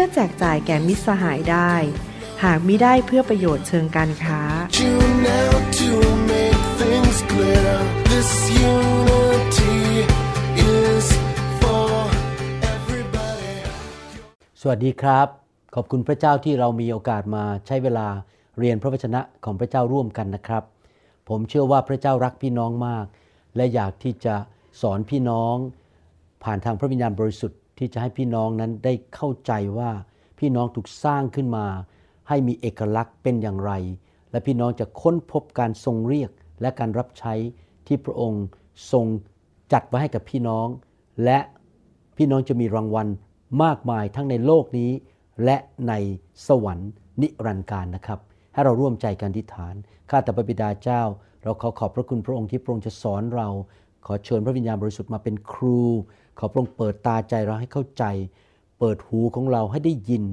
พื่อแจกจ่ายแก่มิตรสหายได้ หากมิได้เพื่อประโยชน์เชิงการค้า clear. สวัสดีครับ ขอบคุณพระเจ้าที่เรามีโอกาสมาใช้เวลาเรียนพระวจนะของพระเจ้าร่วมกันนะครับ ผมเชื่อว่าพระเจ้ารักพี่น้องมาก และอยากที่จะสอนพี่น้องผ่านทางพระวิญญาณบริสุทธิ์ ที่จะให้พี่น้องนั้นได้เข้าใจว่าพี่น้องถูกสร้างขึ้นมา ให้มีเอกลักษณ์เป็นอย่างไร และพี่น้องจะค้นพบการทรงเรียกและการรับใช้ที่พระองค์ทรงจัดไว้ให้กับพี่น้อง และพี่น้องจะมีรางวัลมากมายทั้งในโลกนี้ และในสวรรค์นิรันดร์การนะครับให้เราร่วมใจกันทิฏฐาน ข้าแต่พระบิดาเจ้า เราขอขอบพระคุณพระองค์ที่พระองค์จะสอนเรา ขอเชิญพระวิญญาณบริสุทธิ์มาเป็นครู ขอพระองค์เปิดตาใจเราให้เข้าใจ เปิดหูของเราให้ได้ยิน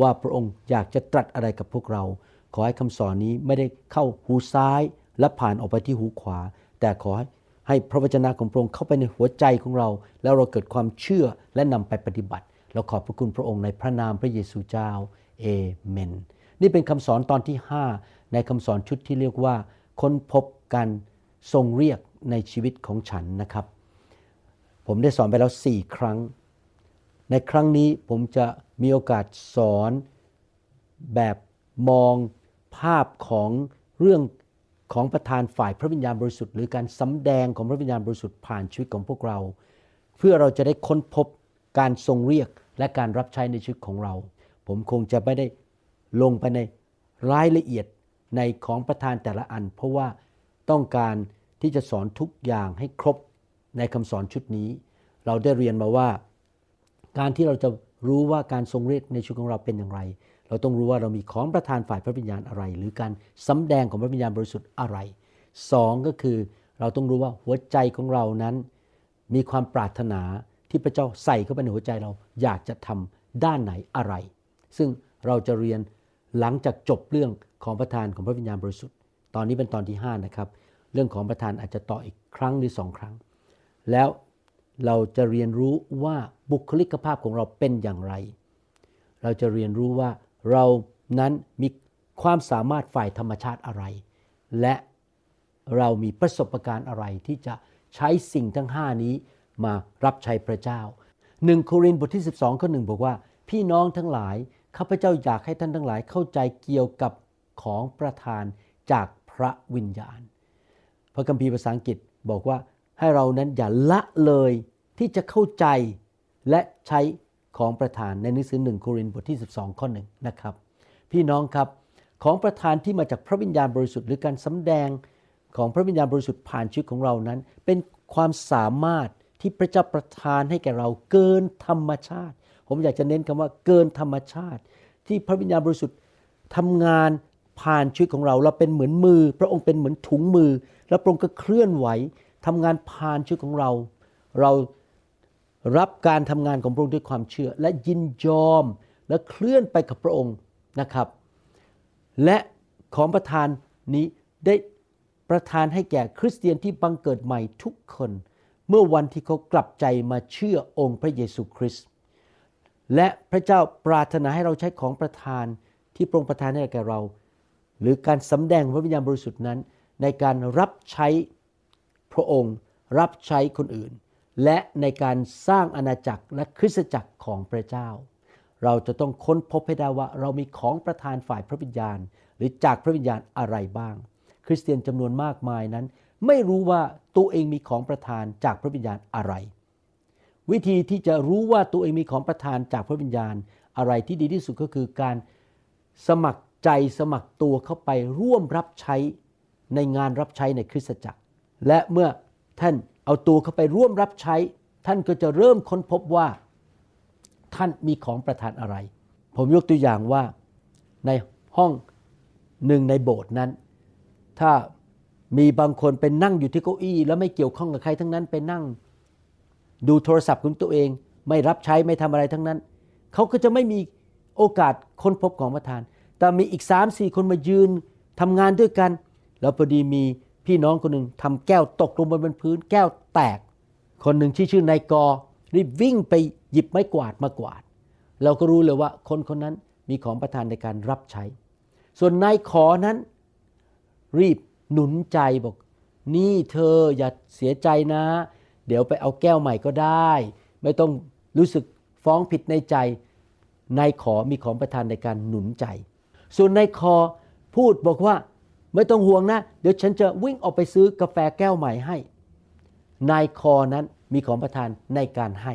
ว่าพระองค์อยากจะตรัสอะไรกับพวกเรา ขอให้คำสอนนี้ไม่ได้เข้าหูซ้ายและผ่านออกไปที่หูขวา แต่ขอให้ให้พระวจนะของพระองค์เข้าไปในหัวใจของเรา แล้วเราเกิดความเชื่อและนำไปปฏิบัติ เราขอบพระคุณพระองค์ในพระนามพระเยซูเจ้าเอเมน นี่เป็นคำสอนตอนที่ 5 ในคำสอนชุดที่เรียกว่า ค้นพบการทรงเรียกในชีวิตของฉันนะครับ ผมได้สอนไปแล้ว 4 ครั้ง ในครั้งนี้ผมจะมีโอกาสสอนแบบมองภาพของเรื่องของประธานฝ่ายพระวิญญาณบริสุทธิ์หรือการสำแดงของพระวิญญาณบริสุทธิ์ผ่านชีวิตของพวกเรา เพื่อเราจะได้ค้นพบการทรงเรียกและการรับใช้ในชีวิตของเรา ผมคงจะไม่ได้ลงไปในรายละเอียดในของประธานแต่ละอัน เพราะว่าต้องการที่จะสอนทุกอย่างให้ครบในคำสอนชุดนี้ เราได้เรียนมาว่า การที่เราจะรู้ว่าการทรงเรียกในชีวิตของเราเป็นอย่างไร เราต้องรู้ว่าเรามีของประธานฝ่ายพระวิญญาณอะไร หรือการสำแดงของพระวิญญาณบริสุทธิ์อะไรสองก็คือเราต้องรู้ว่าหัวใจของเรานั้น มีความปรารถนาที่พระเจ้าใส่เข้าไปในหัวใจเราอยากจะทำด้านไหนอะไร ซึ่งเราจะเรียนหลังจากจบเรื่องของประธานของพระวิญญาณบริสุทธิ์ ตอนนี้เป็นตอนที่ 5 นะครับ เรื่องของประธานอาจจะต่ออีกครั้งหรือสองครั้ง แล้ว เราจะเรียนรู้ว่าบุคลิกภาพของเราเป็นอย่างไร เราจะเรียนรู้ว่าเรานั้นมีความสามารถฝ่ายธรรมชาติอะไร และเรามีประสบการณ์อะไรที่จะใช้สิ่งทั้ง 5 นี้มารับใช้พระเจ้าหนึ่งโครินธ์บทที่ 12 ข้อหนึ่งบอกว่า พี่น้องทั้งหลาย ข้าพเจ้าอยากให้ท่านทั้งหลายเข้าใจเกี่ยวกับของประทานจากพระวิญญาณ พระคัมภีร์ภาษาอังกฤษบอกว่า ให้เรานั้นอย่าละเลยที่จะเข้าใจและใช้ของประทานในหนังสือหนึ่งโครินธ์บทที่ 12 ข้อหนึ่งนะครับ พี่น้องครับของประทานที่มาจากพระวิญญาณบริสุทธิ์หรือการสำแดงของพระวิญญาณบริสุทธิ์ผ่านชีวิตของเรานั้น เป็นความสามารถที่พระเจ้าประทานให้แก่เราเกินธรรมชาติ ผมอยากจะเน้นคำว่าเกินธรรมชาติ ที่พระวิญญาณบริสุทธิ์ทำงานผ่านชีวิตของเรา เราเป็นเหมือนมือ พระองค์เป็นเหมือนถุงมือ แล้วพระองค์ก็เคลื่อนไหว ทำงานผ่านชีวิตของเรา เรารับการทำงานของพระองค์ด้วยความเชื่อ และยินยอมและเคลื่อนไปกับพระองค์นะครับ และของประทานนี้ได้ประทานให้แก่คริสเตียนที่บังเกิดใหม่ทุกคน เมื่อวันที่เขากลับใจมาเชื่อองค์พระเยซูคริสต์และพระเจ้าปรารถนาให้เราใช้ของประทานที่พระองค์ประทานให้แก่เรา หรือการสำแดงพระวิญญาณบริสุทธิ์นั้น ในการรับใช้ พระองค์รับใช้คนอื่น และในการสร้างอาณาจักรและคริสตจักรของพระเจ้า เราจะต้องค้นพบให้ได้ว่าเรามีของประทานฝ่ายพระวิญญาณ หรือจากพระวิญญาณอะไรบ้าง คริสเตียนจำนวนมากมายนั้น ไม่รู้ว่าตัวเองมีของประทานจากพระวิญญาณอะไร วิธีที่จะรู้ว่าตัวเองมีของประทานจากพระวิญญาณอะไรที่ดีที่สุดก็คือการสมัครใจสมัครตัวเข้าไปร่วมรับใช้ในงานรับใช้ในคริสตจักร และเมื่อท่านเอาตัวเข้าไปร่วมรับใช้ ท่านก็จะเริ่มค้นพบว่า ท่านมีของประทานอะไร ผมยกตัวอย่างว่าในห้องหนึ่งในโบสถ์นั้น ถ้ามีบางคนเป็นนั่งอยู่ที่เก้าอี้ แล้วไม่เกี่ยวข้องกับใครทั้งนั้นไปนั่ง ดูโทรศัพท์ของตัวเอง ไม่รับใช้ไม่ทำอะไรทั้งนั้น เขาก็จะไม่มีโอกาสค้นพบของประทาน แต่มีอีกสามสี่คนมายืนทำงานด้วยกัน แล้วพอดีมี พี่น้องคนหนึ่งทำแก้วตกลงบนพื้น แก้วแตก คนหนึ่งที่ชื่อนายกอรีบวิ่งไปหยิบไม้กวาดมากวาด เราก็รู้เลยว่าคนคนนั้นมีของประทานในการรับใช้ ส่วนนายขอนั้น รีบหนุนใจบอก นี่เธออย่าเสียใจนะ เดี๋ยวไปเอาแก้วใหม่ก็ได้ ไม่ต้องรู้สึกฟ้องผิดในใจนายขอมีของประทานในการหนุนใจ ส่วนนายคอพูดบอกว่า ไม่ต้องห่วงนะ เดี๋ยวฉันจะวิ่งออกไปซื้อกาแฟแก้วใหม่ให้ นายคอนั้นมีของประทานในการให้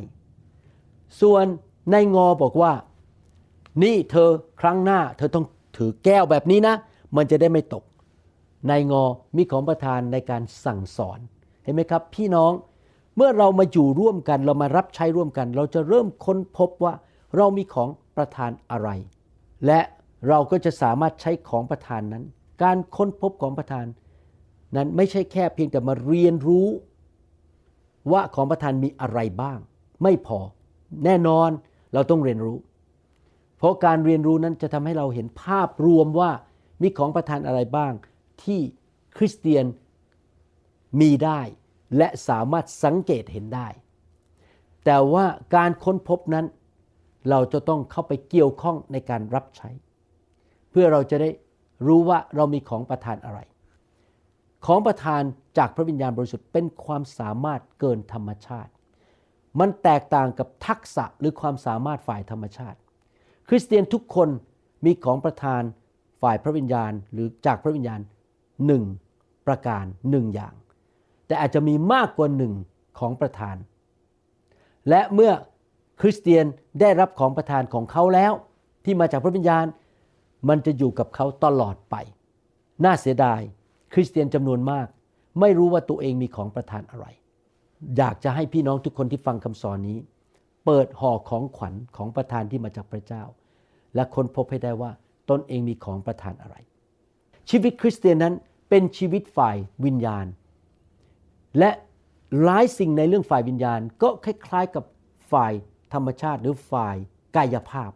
ส่วนนายงอบอกว่า นี่เธอครั้งหน้า เธอต้องถือแก้วแบบนี้นะ มันจะได้ไม่ตก นายงอมีของประทานในการสั่งสอน เห็นไหมครับ พี่น้องเมื่อเรามาอยู่ร่วมกันเรามารับใช้ร่วมกัน เราจะเริ่มค้นพบว่าเรามีของประทานอะไร และเราก็จะสามารถใช้ของประทานนั้น การค้นพบของประทาน นั้นไม่ใช่แค่เพียงแต่มาเรียนรู้ ว่าของประทานมีอะไรบ้าง ไม่พอแน่นอนเราต้องเรียนรู้ เพราะการเรียนรู้นั้นจะทำให้เราเห็นภาพรวมว่ามีของประทานอะไรบ้าง ที่คริสเตียนมีได้ และสามารถสังเกตเห็นได้ แต่ว่าการค้นพบนั้น เราจะต้องเข้าไปเกี่ยวข้องในการรับใช้ เพื่อเราจะได้ รู้ว่าเรามีของประทานอะไร ของประทานจากพระวิญญาณบริสุทธิ์เป็นความสามารถเกินธรรมชาติ มันแตกต่างกับทักษะหรือความสามารถฝ่ายธรรมชาติ คริสเตียนทุกคนมีของประทานฝ่ายพระวิญญาณหรือจากพระวิญญาณหนึ่งประการหนึ่งอย่าง แต่อาจจะมีมากกว่าหนึ่งของประทาน และเมื่อคริสเตียนได้รับของประทานของเขาแล้ว ที่มาจากพระวิญญาณ มันจะอยู่กับเขาตลอดไป น่าเสียดายคริสเตียนจำนวนมาก ไม่รู้ว่าตัวเองมีของประทานอะไร อยากจะให้พี่น้องทุกคนที่ฟังคำสอนนี้ เปิดห่อของขวัญของประทานที่มาจากพระเจ้า และค้นพบให้ได้ว่าตนเองมีของประทานอะไร ชีวิตคริสเตียนนั้นเป็นชีวิตฝ่ายวิญญาณ และหลายสิ่งในเรื่องฝ่ายวิญญาณ ก็คล้ายๆกับฝ่ายธรรมชาติหรือฝ่ายกายภาพ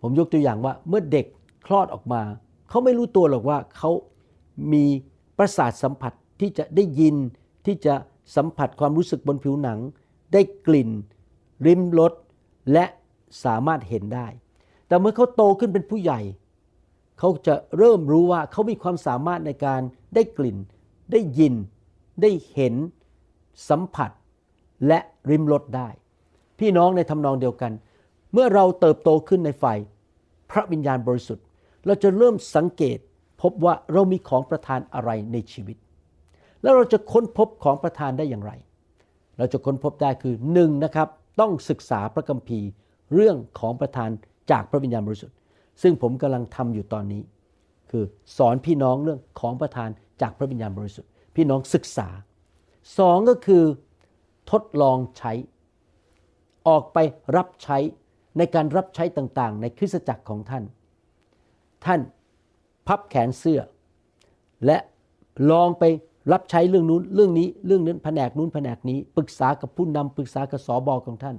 ผมยกตัวอย่างว่าเมื่อเด็กคลอดออกมา เขาไม่รู้ตัวหรอกว่าเขามีประสาทสัมผัสที่จะได้ยินที่จะสัมผัสความรู้สึกบนผิวหนัง ได้กลิ่น ริมรสและสามารถเห็นได้ แต่เมื่อเขาโตขึ้นเป็นผู้ใหญ่ เขาจะเริ่มรู้ว่าเขามีความสามารถในการได้กลิ่น ได้ยิน ได้เห็น สัมผัส และริมรสได้ พี่น้องในทำนองเดียวกัน เมื่อเราเติบโตขึ้นในฝ่ายพระวิญญาณบริสุทธิ์ เราจะเริ่มสังเกตพบว่าเรามีของประทานอะไรในชีวิต แล้วเราจะค้นพบของประทานได้อย่างไร เราจะค้นพบได้คือหนึ่งนะครับต้องศึกษาพระคัมภีร์เรื่องของประทานจากพระวิญญาณบริสุทธิ์ ซึ่งผมกำลังทำอยู่ตอนนี้ คือสอนพี่น้องเรื่องของประทานจากพระวิญญาณบริสุทธิ์ พี่น้องศึกษาสองก็คือทดลองใช้ ออกไปรับใช้ ในการรับใช้ต่างๆ ในคริสตจักรของท่าน ท่านพับแขนเสื้อ และลองไปรับใช้เรื่องนู้นเรื่องนี้เรื่องนั้นแผนกนู้นแผนกนี้ ปรึกษากับผู้นำปรึกษากับสอบอของท่าน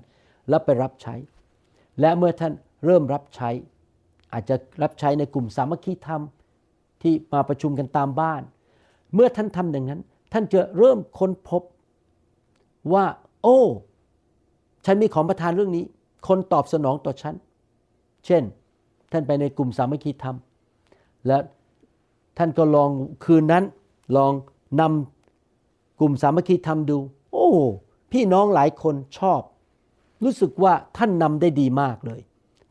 แล้วไปรับใช้ และเมื่อท่านเริ่มรับใช้ อาจจะรับใช้ในกลุ่มสามัคคีธรรมที่มาประชุมกันตามบ้าน เมื่อท่านทำอย่างนั้น ท่านจะเริ่มค้นพบว่า โอ้ ฉันมีของประทานเรื่องนี้ คนตอบสนองต่อฉัน เช่น ท่านไปในกลุ่มสามัคคีธรรม และท่านก็ลองคืนนั้นลองนำกลุ่มสามัคคีธรรมดู โอ้ พี่น้องหลายคนชอบ รู้สึกว่าท่านนำได้ดีมากเลย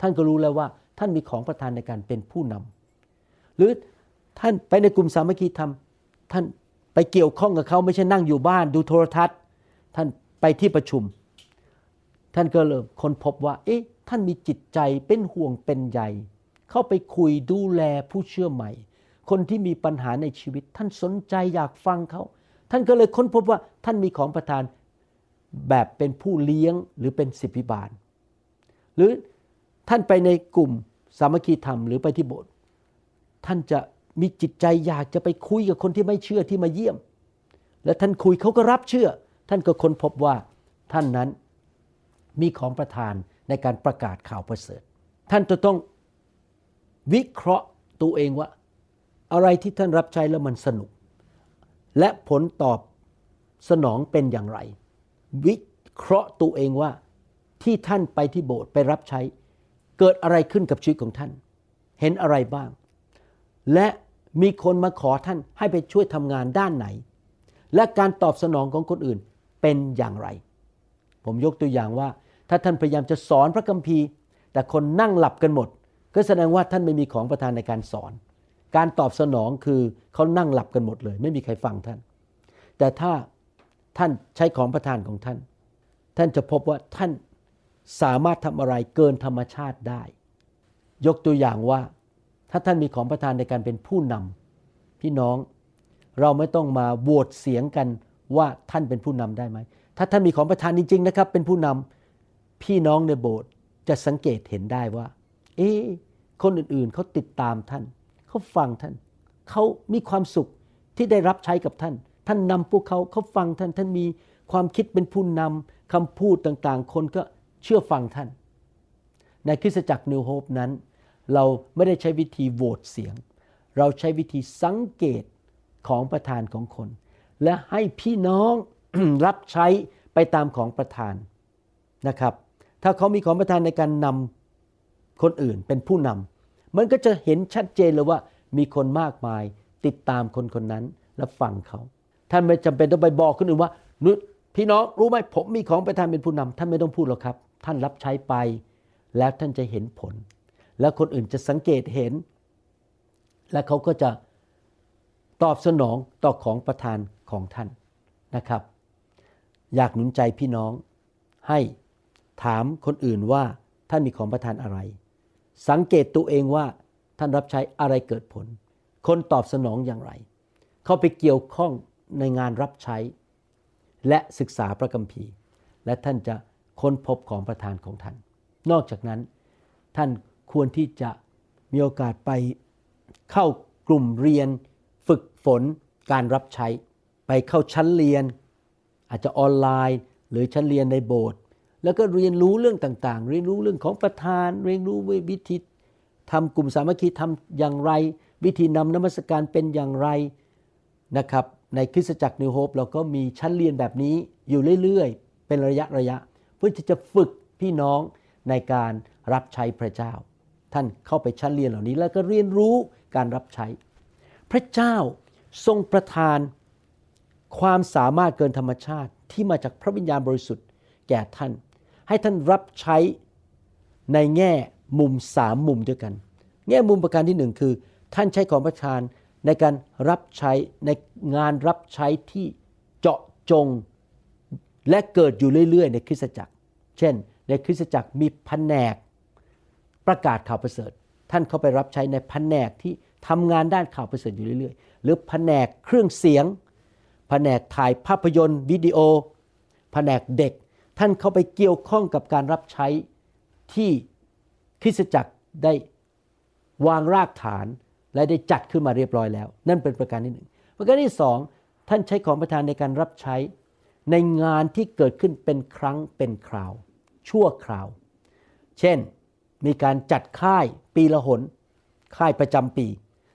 ท่านก็รู้แล้วว่า ท่านมีของประทานในการเป็นผู้นำหรือท่านไปในกลุ่มสามัคคีธรรม ท่านไปเกี่ยวข้องกับเขาไม่ใช่นั่งอยู่บ้าน ดูโทรทัศน์ ท่านไปที่ประชุม ท่านก็เริ่มค้นพบว่า เอ๊ะ ท่านมีจิตใจเป็นห่วงเป็นใยเข้าไปคุยดูแลผู้เชื่อใหม่ คนที่มีปัญหาในชีวิต ท่านสนใจอยากฟังเขา ท่านก็เลยค้นพบว่าท่านมีของประทานแบบเป็นผู้เลี้ยงหรือเป็นสิบพิบาล หรือท่านไปในกลุ่มสามัคคีธรรมหรือไปที่โบสถ์ท่านจะมีจิตใจอยากจะไปคุยกับคนที่ไม่เชื่อที่มาเยี่ยม และท่านคุยเขาก็รับเชื่อ ท่านก็ค้นพบว่าท่านนั้น มีของประทานในการประกาศข่าวประเสริฐ ท่านจะต้องวิเคราะห์ตัวเองว่า อะไรที่ท่านรับใช้แล้วมันสนุก และผลตอบสนองเป็นอย่างไร วิเคราะห์ตัวเองว่าที่ท่านไปที่โบสถ์ไปรับใช้ เกิดอะไรขึ้นกับชีวิตของท่าน เห็นอะไรบ้าง และมีคนมาขอท่านให้ไปช่วยทำงานด้านไหน และการตอบสนองของคนอื่นเป็นอย่างไร ผมยกตัวอย่างว่า ถ้าท่านพยายามจะสอนพระคัมภีร์ แต่คนนั่งหลับกันหมด ก็แสดงว่าท่านไม่มีของประทานในการสอน การตอบสนองคือเขานั่งหลับกันหมดเลย ไม่มีใครฟังท่าน แต่ถ้าท่านใช้ของประทานของท่าน ท่านจะพบว่าท่านสามารถทำอะไรเกินธรรมชาติได้ ยกตัวอย่างว่า ถ้าท่านมีของประทานในการเป็นผู้นำพี่น้องเราไม่ต้องมาโหวตเสียงกันว่าท่านเป็นผู้นำได้ไหม ถ้าท่านมีของประทานจริงๆนะครับ เป็นผู้นำ พี่น้องในโบสถ์จะสังเกตเห็นได้ว่า เอ๊คนอื่นๆเขาติดตามท่าน เขาฟังท่าน เขามีความสุขที่ได้รับใช้กับท่าน ท่านนำพวกเขาเขาฟังท่าน ท่านมีความคิดเป็นผู้นำคำพูดต่างๆ คนก็เชื่อฟังท่าน ในคริสตจักรนิวโฮปนั้น เราไม่ได้ใช้วิธีโหวตเสียง เราใช้วิธีสังเกตของประธานของคน และให้พี่น้องรับใช้ไปตามของประธานนะครับ ถ้าเขามีของประธานในการนำคนอื่นเป็นผู้นำมันก็จะเห็นชัดเจนเลยว่ามีคนมากมายติดตามคนคนนั้นและฟังเขา ท่านไม่จำเป็นต้องไปบอกคนอื่นว่านุพี่น้องรู้ไหมผมมีของประธานเป็นผู้นำท่านไม่ต้องพูดหรอกครับ ท่านรับใช้ไป แล้วท่านจะเห็นผล แล้วคนอื่นจะสังเกตเห็น และเขาก็จะตอบสนองต่อของประทานของท่านนะครับ อยากหนุนใจพี่น้องให้ ถามคนอื่นว่าท่านมีของประทานอะไร สังเกตตัวเองว่าท่านรับใช้อะไรเกิดผล คนตอบสนองอย่างไร เข้าไปเกี่ยวข้องในงานรับใช้ และศึกษาพระคัมภีร์ และท่านจะค้นพบของประทานของท่าน นอกจากนั้นท่านควรที่จะมีโอกาสไปเข้ากลุ่มเรียน ฝึกฝนการรับใช้ ไปเข้าชั้นเรียน อาจจะออนไลน์ หรือชั้นเรียนในโบสถ์ แล้วก็เรียนรู้เรื่องต่างๆ เรียนรู้เรื่องของประธาน เรียนรู้วิธีทำกลุ่มสามัคคีทำอย่างไร วิธีนำนมัสการเป็นอย่างไรนะครับ ในคริสตจักรนิวโฮปเราก็มีชั้นเรียนแบบนี้อยู่เรื่อยๆ เป็นระยะระยะ เพื่อที่จะฝึกพี่น้องในการรับใช้พระเจ้า ท่านเข้าไปชั้นเรียนเหล่านี้ แล้วก็เรียนรู้การรับใช้ พระเจ้าทรงประทานความสามารถเกินธรรมชาติที่มาจากพระวิญญาณบริสุทธิ์แก่ท่าน ให้ท่านรับใช้ในแง่มุมสามมุมด้วยกัน แง่มุมประการที่หนึ่งคือ ท่านใช้ของประทานในการรับใช้ในงานรับใช้ที่เจาะจงและเกิดอยู่เรื่อย ๆ ในคริสตจักร เช่น ในคริสตจักรมีแผนกประกาศข่าวประเสริฐ ท่านเข้าไปรับใช้ในแผนกที่ทำงานด้านข่าวประเสริฐอยู่เรื่อย ๆ หรือแผนกเครื่องเสียง แผนกถ่ายภาพยนตร์วิดีโอ แผนกเด็ก ท่านเข้าไปเกี่ยวข้องกับการรับใช้ที่คริสตจักรได้วางรากฐานและได้จัดขึ้นมาเรียบร้อยแล้ว นั่นเป็นประการที่หนึ่งประการที่สองท่านใช้ของประทานในการรับใช้ในงานที่เกิดขึ้นเป็นครั้งเป็นคราว ชั่วคราว เช่นมีการจัดค่ายปีละหน ค่ายประจำปี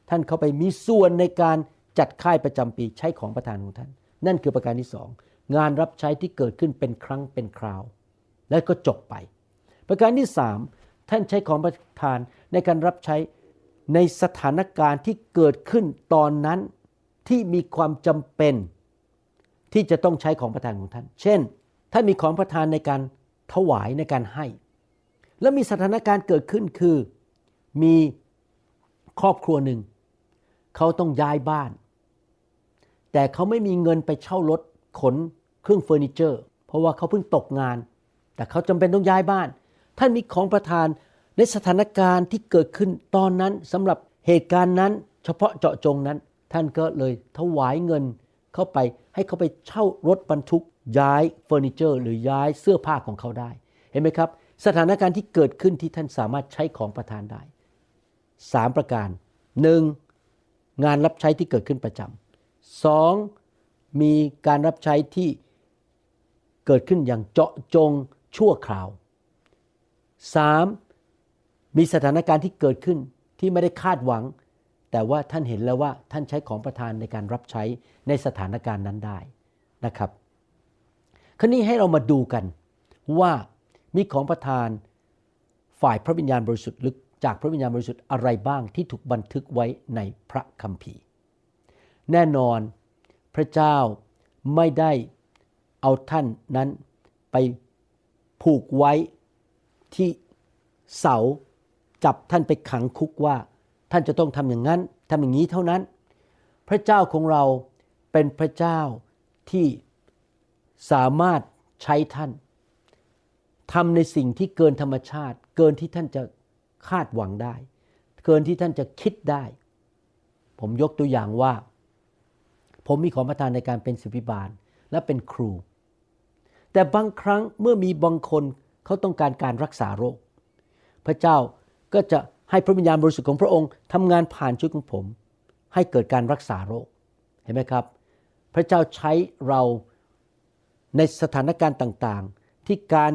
ท่านเข้าไปมีส่วนในการจัดค่ายประจำปีใช้ของประทานของท่าน นั่นคือประการที่สอง งานรับใช้ที่เกิดขึ้นเป็นครั้งเป็นคราว แล้วก็จบไป ประการที่สามท่านใช้ของประทานในการรับใช้ในสถานการณ์ที่เกิดขึ้นตอนนั้นที่มีความจำเป็น ที่จะต้องใช้ของประทานของท่าน เช่นถ้านมีของประทานในการถวายในการให้ แล้วมีสถานการณ์เกิดขึ้นคือ มีครอบครัวหนึ่ง เขาต้องย้ายบ้าน แต่เขาไม่มีเงินไปเช่ารถ ขนเครื่องเฟอร์นิเจอร์ เพราะว่าเขาเพิ่งตกงาน แต่เขาจำเป็นต้องย้ายบ้าน ท่านมีของประทานในสถานการณ์ที่เกิดขึ้นตอนนั้นสำหรับเหตุการณ์นั้น เฉพาะเจาะจงนั้น ท่านก็เลยถวายเงินเข้าไปให้เขาไปเช่ารถบรรทุกย้ายเฟอร์นิเจอร์ หรือย้ายเสื้อผ้าของเขาได้ เห็นไหมครับ สถานการณ์ที่เกิดขึ้นที่ท่านสามารถใช้ของประทานได้สามประการหนึ่งงานรับใช้ที่เกิดขึ้นประจำสอง มีการรับใช้ที่เกิดขึ้นอย่างเจาะจงชั่วคราวสามมีสถานการณ์ที่เกิดขึ้นที่ไม่ได้คาดหวัง แต่ว่าท่านเห็นแล้วว่าท่านใช้ของประทานในการรับใช้ในสถานการณ์นั้นได้นะครับคราวนี้ให้เรามาดูกันว่ามีของประทานฝ่ายพระวิญญาณบริสุทธิ์หรือจากพระวิญญาณบริสุทธิ์อะไรบ้างที่ถูกบันทึกไว้ในพระคัมภีร์ แน่นอน พระเจ้าไม่ได้เอาท่านนั้นไปผูกไว้ที่เสาจับท่านไปขังคุกว่าท่านจะต้องทำอย่างนั้นทำอย่างนี้เท่านั้น พระเจ้าของเราเป็นพระเจ้าที่สามารถใช้ท่านทำในสิ่งที่เกินธรรมชาติ เกินที่ท่านจะคาดหวังได้ เกินที่ท่านจะคิดได้ ผมยกตัวอย่างว่า ผมมีของประทานในการเป็นศิบิบาลและเป็นครู แต่บางครั้งเมื่อมีบางคนเขาต้องการการรักษาโรค พระเจ้าก็จะให้พระวิญญาณบริสุทธิ์ของพระองค์ทำงานผ่านชีวิตของผม ให้เกิดการรักษาโรคเห็นไหมครับ พระเจ้าใช้เราในสถานการณ์ต่างๆ ที่การ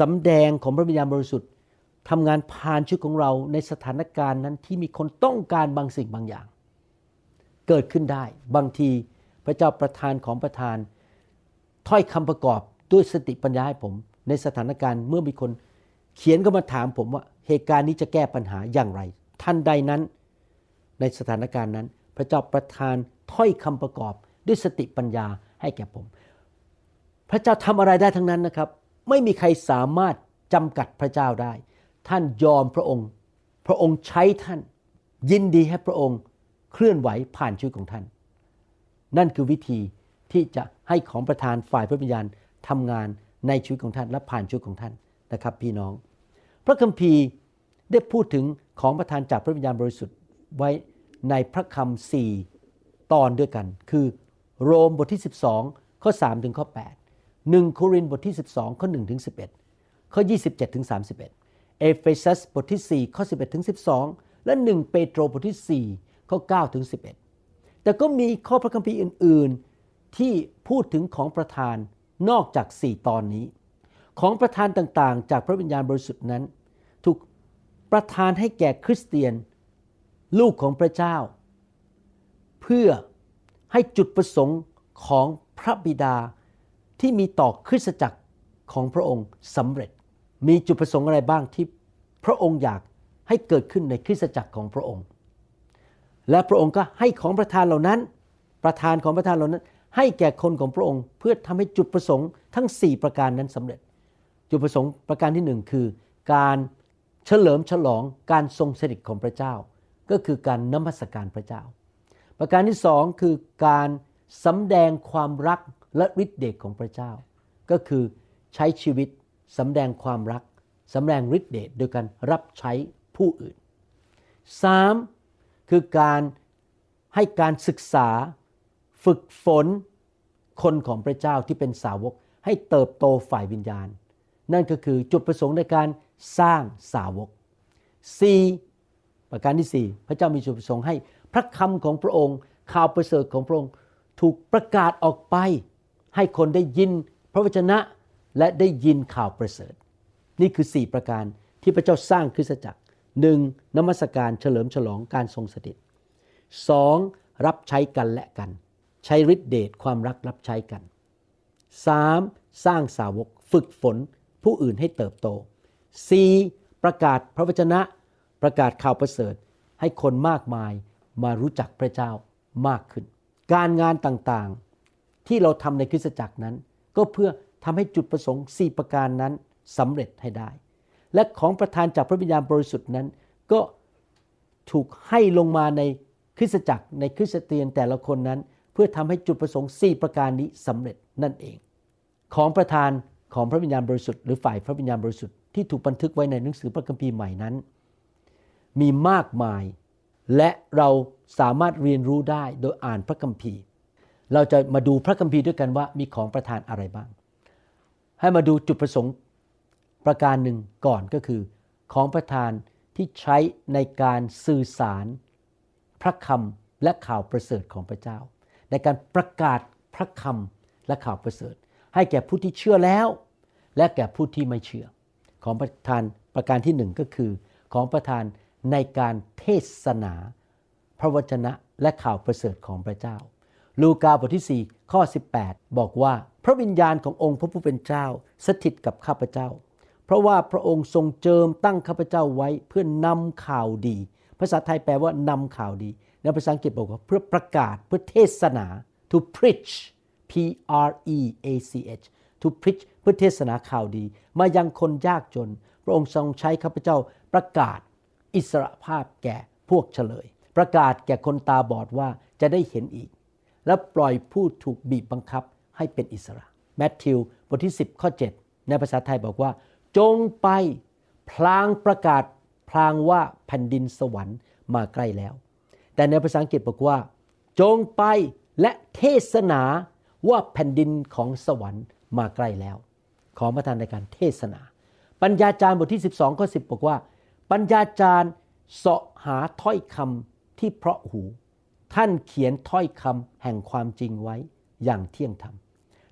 สำแดงของพระวิญญาณบริสุทธิ์ทำงานผ่านชีวิตของเราในสถานการณ์นั้นที่มีคนต้องการบางสิ่งบางอย่าง เกิดขึ้นได้บางที พระเจ้าประทานของประทาน ถ้อยคำประกอบด้วยสติปัญญาให้ผม ในสถานการณ์เมื่อมีคนเขียนก็มาถามผมว่าเหตุการณ์นี้จะแก้ปัญหาอย่างไร ท่านใดนั้น ในสถานการณ์นั้น พระเจ้าประทานถ้อยคำประกอบด้วยสติปัญญาให้แก่ผม พระเจ้าทำอะไรได้ทั้งนั้นนะครับ ไม่มีใครสามารถจำกัดพระเจ้าได้ ท่านยอมพระองค์ พระองค์ใช้ท่าน ยินดีให้พระองค์เคลื่อนไหวผ่านชีวิตของท่าน นั่นคือวิธีที่จะให้ของประทานฝ่ายพระวิญญาณทำงานในชีวิตของท่านและผ่านชีวิตของท่านนะครับพี่น้อง พระคัมภีร์ได้พูดถึงของประทานจากพระวิญญาณบริสุทธิ์ไว้ในพระคำสี่ตอนด้วยกัน คือโรมบทที่ 12 ข้อ3ถึงข้อ 8 1 โครินธ์บทที่ 12 ข้อ1ถึง11 ข้อ 27ถึง31 เอเฟซัสบทที่ 4 ข้อ 11ถึง12 และ 1 เปโตรบทที่ 4 ข้อ9ถึง11 แต่ก็มีข้อพระคัมภีร์อื่น ๆ ที่พูดถึงของประทานนอกจาก 4 ตอนนี้ ของประทานต่างๆ จากพระวิญญาณบริสุทธิ์นั้น ถูกประทานให้แก่คริสเตียน ลูกของพระเจ้า เพื่อให้จุดประสงค์ของพระบิดาที่มีต่อคริสตจักรของพระองค์สำเร็จ มีจุดประสงค์อะไรบ้างที่พระองค์อยากให้เกิดขึ้นในคริสตจักรของพระองค์ และพระองค์ก็ให้ของประทานเหล่านั้น ประทานของประทานเหล่านั้น ให้แก่คนของพระองค์ เพื่อทำให้จุดประสงค์ทั้ง 4 ประการนั้นสำเร็จ จุดประสงค์ประการที่หนึ่งคือ การเฉลิมฉลองการทรงสถิตของพระเจ้า ก็คือการนมัสการพระเจ้า ประการที่สองคือการสำแดงความรักและฤทธิเดชของพระเจ้า ก็คือใช้ชีวิตสำแดงความรักสำแดงฤทธิเดชโดยการรับใช้ผู้อื่นสาม คือการให้การศึกษาฝึกฝนคนของพระเจ้าที่เป็นสาวก ให้เติบโตฝ่ายวิญญาณ นั่นก็คือจุดประสงค์ในการสร้างสาวก 4. ประการที่ 4 พระเจ้ามีจุดประสงค์ให้พระคำของพระองค์ ข่าวประเสริฐของพระองค์ ถูกประกาศออกไป ให้คนได้ยินพระวจนะและได้ยินข่าวประเสริฐ นี่คือ 4 ประการที่พระเจ้าสร้างคริสตจักร หนึ่งนมัสการเฉลิมฉลองการทรงสถิตสองรับใช้กันและกัน ใช้ฤทธิเดชความรักรับใช้กันสามสร้างสาวกฝึกฝนผู้อื่นให้เติบโต 4. ประกาศพระวจนะ ประกาศข่าวประเสริฐให้คนมากมายมารู้จักพระเจ้ามากขึ้น การงานต่างๆ ที่เราทำในคริสตจักรนั้น ก็เพื่อทำให้จุดประสงค์ 4 ประการนั้นสำเร็จให้ได้ และของประทานจากพระวิญญาณบริสุทธิ์นั้น ก็ถูกให้ลงมาในคริสตจักรในคริสเตียนแต่ละคนนั้น เพื่อทำให้จุดประสงค์ 4 ประการนี้สำเร็จนั่นเอง ของประทานของพระวิญญาณบริสุทธิ์หรือฝ่ายพระวิญญาณบริสุทธิ์ที่ถูกบันทึกไว้ในหนังสือพระคัมภีร์ใหม่นั้น มีมากมาย และเราสามารถเรียนรู้ได้โดยอ่านพระคัมภีร์ เราจะมาดูพระคัมภีร์ด้วยกันว่ามีของประทานอะไรบ้าง ให้มาดูจุดประสงค์ ประการหนึ่งก่อนก็คือ ของประทานที่ใช้ในการสื่อสาร พระคำและข่าวประเสริฐของพระเจ้า ในการประกาศพระคำและข่าวประเสริฐ ให้แก่ผู้ที่เชื่อแล้ว และแก่ผู้ที่ไม่เชื่อ ของประทานประการที่หนึ่งก็คือ ของประทานในการเทศนา พระวจนะและข่าวประเสริฐของพระเจ้า ลูกาบทที่ 4 ข้อ 18 บอกว่า พระวิญญาณขององค์พระผู้เป็นเจ้า สถิตกับข้าพเจ้า เพราะว่าพระองค์ทรงเจิมตั้งข้าพเจ้าไว้เพื่อนำข่าวดี ภาษาไทยแปลว่านำข่าวดีในภาษาอังกฤษบอกว่าเพื่อประกาศเพื่อเทศนา to preach P R E A C H to preach เพื่อเทศนาข่าวดี มายังคนยากจน พระองค์ทรงใช้ข้าพเจ้าประกาศอิสรภาพแก่พวกเฉลย ประกาศแก่คนตาบอดว่าจะได้เห็นอีก และปล่อยผู้ถูกบีบบังคับให้เป็นอิสระ แมทธิวบทที่ 10 ข้อ 7 ในภาษาไทยบอกว่า จงไปพลางประกาศพลางว่าแผ่นดินสวรรค์มาใกล้แล้ว แต่ในภาษาอังกฤษบอกว่า จงไปและเทศนาว่าแผ่นดินของสวรรค์มาใกล้แล้ว ขอประทานในการเทศนา ปัญญาจารย์บทที่ 12ข้อ10 บอกว่า ปัญญาจารย์เสาะหาถ้อยคำที่เพราะหู ท่านเขียนถ้อยคำแห่งความจริงไว้อย่างเที่ยงธรรม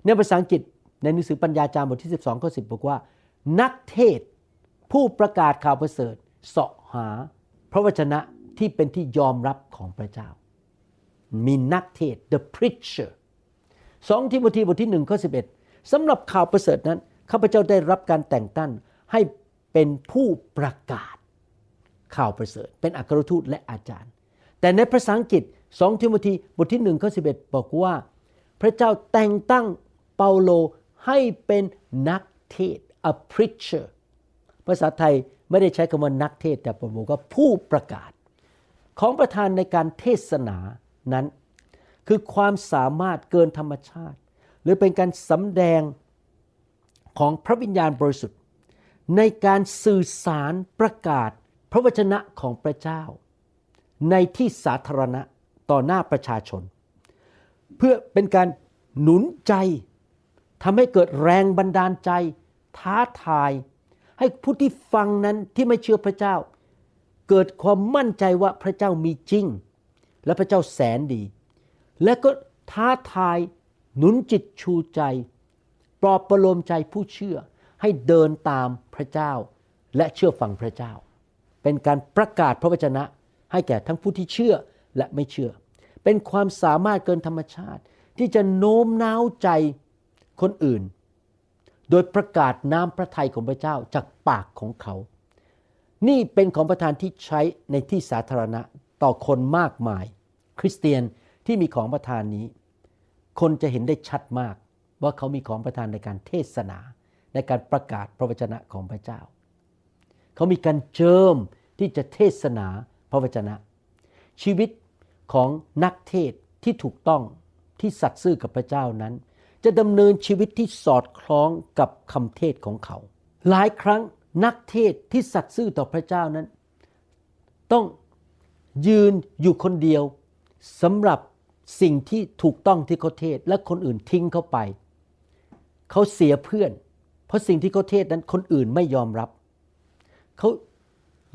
ในภาษาอังกฤษในหนังสือปัญญาจารย์บทที่ 12ข้อ10 บอกว่า นักเทศ ผู้ประกาศข่าวประเสริฐเสาะหา พระวจนะที่เป็นที่ยอมรับของพระเจ้า มีนักเทศ the preacher สองทิโมธีบทที่หนึ่งข้อสิบเอ็ดสำหรับข่าวประเสริฐนั้นข้าพเจ้าได้รับการแต่งตั้งให้เป็นผู้ประกาศข่าวประเสริฐ เป็นอัครทูตและอาจารย์ แต่ในภาษาอังกฤษ2ทิโมธีบทที่1ข้อ11 บอกว่า พระเจ้าแต่งตั้งเปาโลให้เป็นนักเทศ a preacher ภาษาไทยไม่ได้ใช้คำว่านักเทศแต่ผมบอกว่าผู้ประกาศ ของประธานในการเทศนานั้น คือความสามารถเกินธรรมชาติ หรือเป็นการสำแดงของพระวิญญาณบริสุทธิ์ ในการสื่อสารประกาศพระวจนะของพระเจ้า ในที่สาธารณะต่อหน้าประชาชน เพื่อเป็นการหนุนใจทำให้เกิดแรงบันดาลใจ ท้าทาย ให้ผู้ที่ฟังนั้นที่ไม่เชื่อพระเจ้า เกิดความมั่นใจว่าพระเจ้ามีจริง และพระเจ้าแสนดี และก็ท้าทายหนุนจิตชูใจ ปลอบประโลมใจผู้เชื่อให้เดินตามพระเจ้า และเชื่อฟังพระเจ้า เป็นการประกาศพระวจนะ ให้แก่ทั้งผู้ที่เชื่อและไม่เชื่อ เป็นความสามารถเกินธรรมชาติ ที่จะโน้มน้าวใจคนอื่น โดยประกาศน้ำพระทัยของพระเจ้าจากปากของเขา นี่เป็นของประทานที่ใช้ในที่สาธารณะต่อคนมากมาย คริสเตียนที่มีของประทานนี้ คนจะเห็นได้ชัดมากว่าเขามีของประทานในการเทศนาในการประกาศพระวจนะของพระเจ้า เขามีการเจิมที่จะเทศนาพระวจนะ ชีวิตของนักเทศที่ถูกต้องที่สัตย์ซื่อกับพระเจ้านั้น จะดำเนินชีวิตที่สอดคล้องกับคำเทศของเขา หลายครั้งนักเทศที่สัตย์ซื่อต่อพระเจ้านั้น ต้องยืนอยู่คนเดียวสำหรับสิ่งที่ถูกต้องที่เขาเทศและคนอื่นทิ้งเขาไป เขาเสียเพื่อน เพราะสิ่งที่เขาเทศนั้นคนอื่นไม่ยอมรับ เขา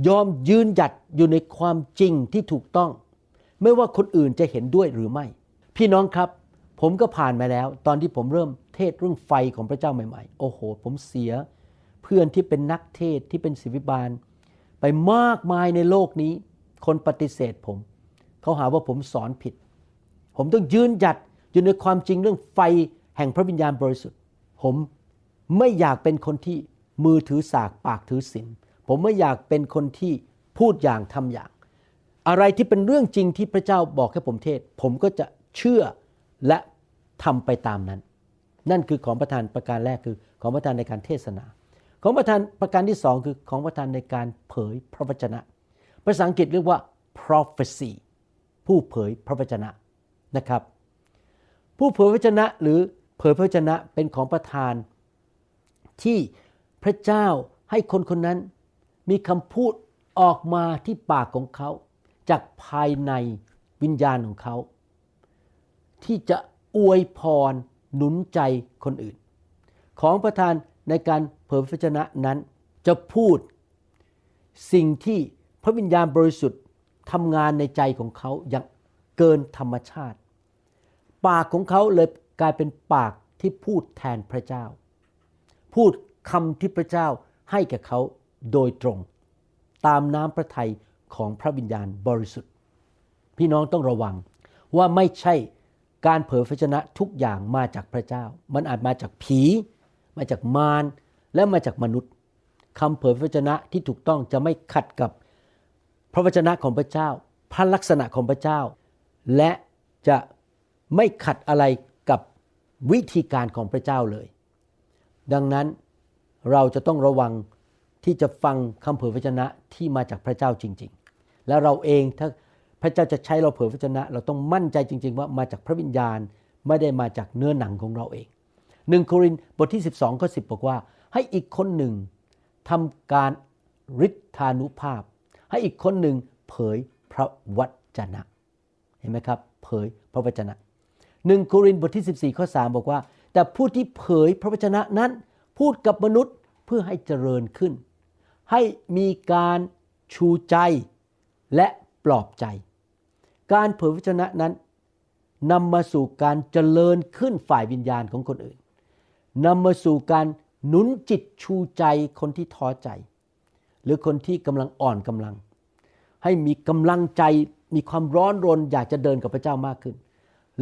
ยอมยืนหยัดอยู่ในความจริงที่ถูกต้อง ไม่ว่าคนอื่นจะเห็นด้วยหรือไม่ พี่น้องครับ ผมก็ผ่านมาแล้ว ตอนที่ผมเริ่มเทศเรื่องไฟของพระเจ้าใหม่ๆ โอ้โห ผมเสียเพื่อนที่เป็นนักเทศที่เป็นศิวิบาล ไปมากมายในโลกนี้ คนปฏิเสธผม เขาหาว่าผมสอนผิด ผมต้องยืนหยัดอยู่ในความจริงเรื่องไฟแห่งพระวิญญาณบริสุทธิ์ ผมไม่อยากเป็นคนที่มือถือสากปากถือศีลผมไม่อยากเป็นคนที่พูดอย่างทำอย่าง อะไรที่เป็นเรื่องจริงที่พระเจ้าบอกให้ผมเทศ ผมก็จะเชื่อ และทำไปตามนั้น นั่นคือของประทานประการแรกคือของประทานในการเทศนา ของประทานประการที่สองคือของประทานในการเผยพระวจนะ ภาษาอังกฤษเรียกว่า prophecy ผู้เผยพระวจนะนะครับ ผู้เผยพระวจนะหรือเผยพระวจนะเป็นของประทานที่พระเจ้าให้คนคนนั้นมีคำพูดออกมาที่ปากของเขา จากภายในวิญญาณของเขา ที่จะอวยพรหนุนใจคนอื่น ของประทานในการเผยพระวจนะนั้นจะพูดสิ่งที่พระวิญญาณบริสุทธิ์ทำงานในใจของเขาอย่างเกินธรรมชาติ ปากของเขาเลยกลายเป็นปากที่พูดแทนพระเจ้า พูดคำที่พระเจ้าให้แก่เขาโดยตรง ตามน้ำพระทัยของพระวิญญาณบริสุทธิ์ พี่น้องต้องระวังว่าไม่ใช่ การเผยพระชนะทุกอย่างมาจากพระเจ้า มันอาจมาจากผี มาจากมาร และมาจากมนุษย์คำเผยพระวจนะที่ถูกต้องจะไม่ขัดกับพระวจนะของพระเจ้า พระลักษณะของพระเจ้า และจะไม่ขัดอะไรกับวิธีการของพระเจ้าเลย ดังนั้นเราจะต้องระวังที่จะฟังคำเผยพระวจนะที่มาจากพระเจ้าจริง ๆ แล้วเราเองถ้า พระเจ้าจะใช้เราเผยพระวจนะ เราต้องมั่นใจจริง ๆ ว่ามาจากพระวิญญาณไม่ได้มาจากเนื้อหนังของเราเองหนึ่งโครินธ์บทที่ 12ข้อ10บอกว่า ให้อีกคนหนึ่งทำการฤทธานุภาพ ให้อีกคนหนึ่งเผยพระวจนะ เห็นไหมครับ เผยพระวจนะหนึ่งโครินธ์บทที่ 14ข้อ3บอกว่า แต่ผู้ที่เผยพระวจนะนั้น พูดกับมนุษย์เพื่อให้เจริญขึ้น ให้มีการชูใจและปลอบใจ การเผยพระวจนะนั้นนำมาสู่การเจริญขึ้นฝ่ายวิญญาณของคนอื่นนำมาสู่การหนุนจิตชูใจคนที่ท้อใจ หรือคนที่กำลังอ่อนกำลัง ให้มีกำลังใจมีความร้อนรนอยากจะเดินกับพระเจ้ามากขึ้น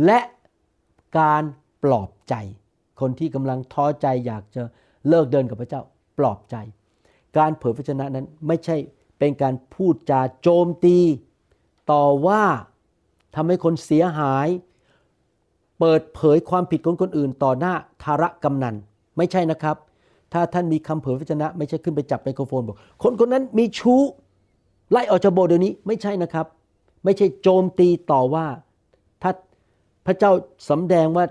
และการปลอบใจ คนที่กำลังท้อใจอยากจะเลิกเดินกับพระเจ้า ปลอบใจ การเผยพระชนะนั้นไม่ใช่เป็นการพูดจาโจมตี ต่อว่า ทำให้คนเสียหาย เปิดเผยความผิดของคนอื่นต่อหน้าธารกำนัน ไม่ใช่นะครับ ถ้าท่านมีคำเผยพระชนะ ไม่ใช่ขึ้นไปจับไมโครโฟนบอก คนคนนั้นมีชู้ไล่ออกจากโบสถ์เดี๋ยวนี้ไม่ใช่นะครับ ไม่ใช่โจมตีต่อว่าถ้าพระเจ้าสำแดงว่า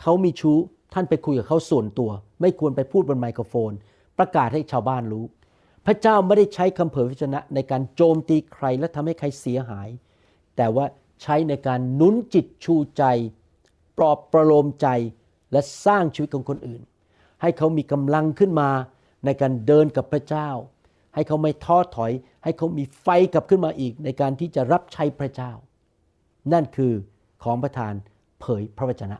เขามีชู้ท่านไปคุยกับเขาส่วนตัว ไม่ควรไปพูดบนไมโครโฟน ประกาศให้ชาวบ้านรู้ พระเจ้าไม่ได้ใช้คำเผยพระชนะในการโจมตีใครและทำให้ใครเสียหาย แต่ว่า ใช้ในการนุนจิตชูใจ ปลอบประโลมใจและสร้างชีวิตของคนอื่น ให้เขามีกำลังขึ้นมาในการเดินกับพระเจ้า ให้เขาไม่ท้อถอย ให้เขามีไฟกลับขึ้นมาอีก ในการที่จะรับใช้พระเจ้า นั่นคือของประทานเผยพระวจนะ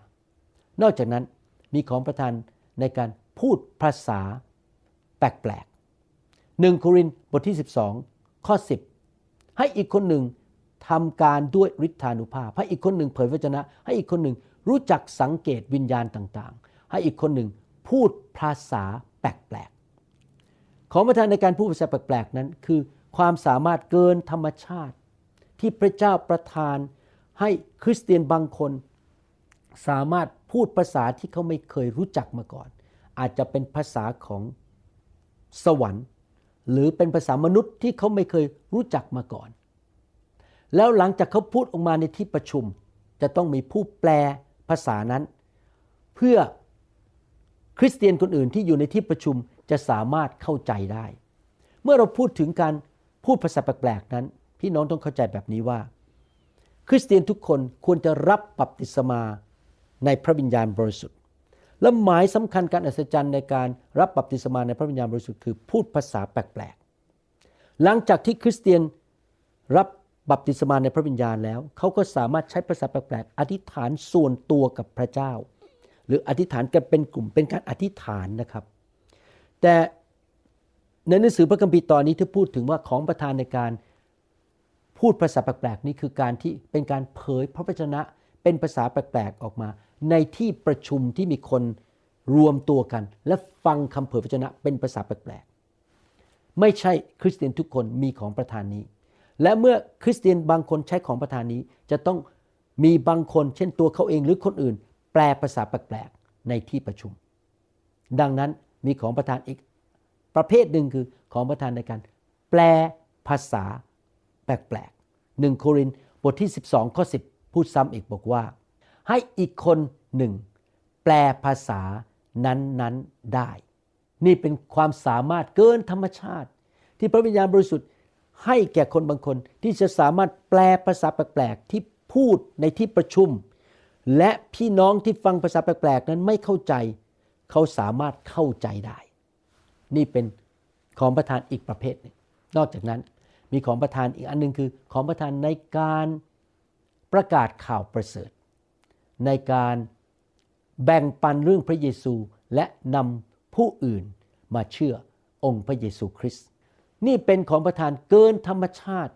นอกจากนั้นมีของประทานในการพูดภาษาแปลกๆหนึ่งโครินธ์บทที่ 12 ข้อ 10 ให้อีกคนหนึ่ง ทำการด้วยฤทธานุภาพ ให้อีกคนหนึ่งเผยพระวจนะ ให้อีกคนหนึ่งรู้จักสังเกตวิญญาณต่างๆ ให้อีกคนหนึ่งพูดภาษาแปลกๆ ของประทานในการพูดภาษาแปลกๆนั้น คือความสามารถเกินธรรมชาติ ที่พระเจ้าประทาน ให้คริสเตียนบางคน สามารถพูดภาษาที่เขาไม่เคยรู้จักมาก่อน อาจจะเป็นภาษาของสวรรค์ หรือเป็นภาษามนุษย์ที่เขาไม่เคยรู้จักมาก่อน แล้วหลังจากเขาพูดออกมาในที่ประชุม จะต้องมีผู้แปลภาษานั้น เพื่อคริสเตียนคนอื่นที่อยู่ในที่ประชุมจะสามารถเข้าใจได้ เมื่อเราพูดถึงการพูดภาษาแปลกๆนั้น พี่น้องต้องเข้าใจแบบนี้ว่า คริสเตียนทุกคนควรจะรับบัพติศมาในพระวิญญาณบริสุทธิ์ และหมายสำคัญการอัศจรรย์ในการรับบัพติศมาในพระวิญญาณบริสุทธิ์คือพูดภาษาแปลกๆหลังจากที่คริสเตียนรับ บัพติศมาในพระวิญญาณแล้ว เขาก็สามารถใช้ภาษาแปลกๆ อธิษฐานส่วนตัวกับพระเจ้า หรืออธิษฐานกันเป็นกลุ่มเป็นการอธิษฐานนะครับ แต่ในหนังสือพระคัมภีร์ตอนนี้ที่พูดถึงว่าของประทานในการพูดภาษาแปลกๆนี่คือการที่เป็นการเผยพระวจนะเป็นภาษาแปลกๆออกมา ในที่ประชุมที่มีคนรวมตัวกัน และฟังคำเผยพระวจนะเป็นภาษาแปลกๆไม่ใช่คริสเตียนทุกคนมีของประทานนี้ และเมื่อคริสเตียนบางคนใช้ของประทานนี้ จะต้องมีบางคนเช่นตัวเขาเองหรือคนอื่น แปลภาษาแปลกๆในที่ประชุม ดังนั้นมีของประทานอีก ประเภทหนึ่งคือของประทานในการ แปลภาษาแปลกๆหนึ่งโครินบทที่ 12ข้อ10 พูดซ้ำอีกบอกว่า ให้อีกคนหนึ่งแปลภาษานั้นๆได้ นี่เป็นความสามารถเกินธรรมชาติ ที่พระวิญญาณบริสุทธิ์ ให้แก่คนบางคนที่จะสามารถแปลภาษาแปลกๆที่พูดในที่ประชุม และพี่น้องที่ฟังภาษาแปลกๆนั้นไม่เข้าใจ เขาสามารถเข้าใจได้ นี่เป็นของประทานอีกประเภทหนึ่งนอกจากนั้นมีของประทานอีกอันหนึงคือของประทานในการประกาศข่าวประเสริฐ ในการแบ่งปันเรื่องพระเยซูและนำผู้อื่นมาเชื่อองค์พระเยซูคริสต์ นี่เป็นของประทานเกินธรรมชาติ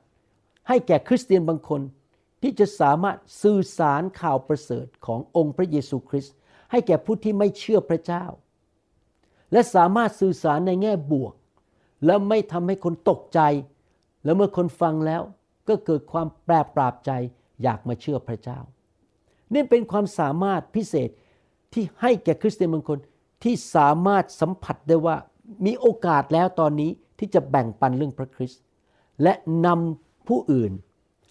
ให้แก่คริสเตียนบางคนที่จะสามารถสื่อสารข่าวประเสริฐขององค์พระเยซูคริสต์ให้แก่ผู้ที่ไม่เชื่อพระเจ้า และสามารถสื่อสารในแง่บวก และไม่ทำให้คนตกใจ แล้วเมื่อคนฟังแล้วก็เกิดความแปรปราบใจอยากมาเชื่อพระเจ้า นี่เป็นความสามารถพิเศษที่ให้แก่คริสเตียนบางคนที่สามารถสัมผัสได้ว่ามีโอกาสแล้วตอนนี้ ที่จะแบ่งปันเรื่องพระคริสต์และนำผู้อื่น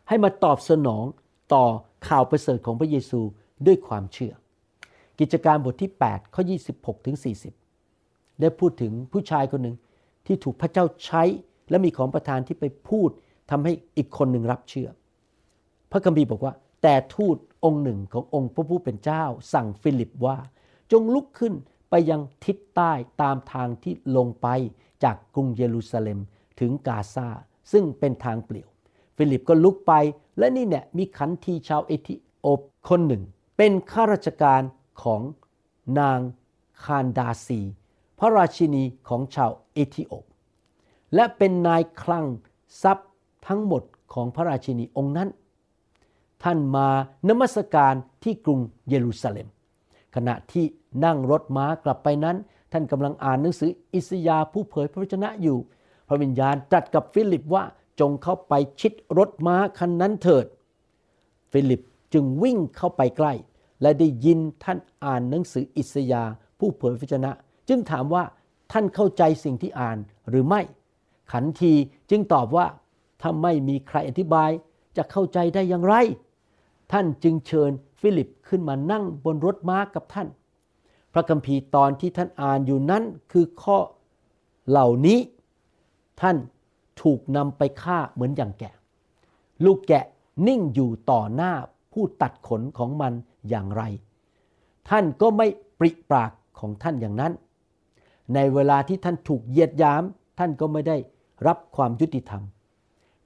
ให้มาตอบสนองต่อข่าวประเสริฐของพระเยซูด้วยความเชื่อ กิจการบทที่ 8 ข้อ 26 ถึง 40 ได้พูดถึงผู้ชายคนหนึ่งที่ถูกพระเจ้าใช้และมีของประทานที่ไปพูดทำให้อีกคนหนึ่งรับเชื่อ พระคัมภีร์บอกว่า แต่ทูตองค์หนึ่งขององค์พระผู้เป็นเจ้า สั่งฟิลิปว่า จงลุกขึ้นไปยังทิศใต้ตามทางที่ลงไป จากกรุงเยรูซาเล็มถึงกาซาซึ่งเป็นทางเปลี่ยว ฟิลิปก็ลุกไปและนี่เนี่ยมีขันทีชาวเอธิโอปคนหนึ่ง เป็นข้าราชการของนางคานดาซี พระราชินีของชาวเอธิโอป และเป็นนายคลังทรัพย์ทั้งหมดของพระราชินีองค์นั้น ท่านมานมัสการที่กรุงเยรูซาเล็ม ขณะที่นั่งรถม้ากลับไปนั้น ท่านกำลังอ่านหนังสืออิสยาห์ผู้เผยพระวจนะอยู่ พระวิญญาณตรัสกับฟิลิปว่าจงเข้าไปชิดรถม้าคันนั้นเถิด ฟิลิปจึงวิ่งเข้าไปใกล้ และได้ยินท่านอ่านหนังสืออิสยาห์ผู้เผยพระวจนะ จึงถามว่าท่านเข้าใจสิ่งที่อ่านหรือไม่ ขันทีจึงตอบว่าถ้าไม่มีใครอธิบายจะเข้าใจได้อย่างไร ท่านจึงเชิญฟิลิปขึ้นมานั่งบนรถม้ากับท่าน พระคัมภีร์ตอนที่ท่านอ่านอยู่นั้นคือข้อเหล่านี้ท่านถูกนำไปฆ่าเหมือนอย่างแกะ ลูกแกะนิ่งอยู่ต่อหน้าผู้ตัดขนของมันอย่างไร ท่านก็ไม่ปริปากของท่านอย่างนั้น ในเวลาที่ท่านถูกเหยียดยาม ท่านก็ไม่ได้รับความยุติธรรม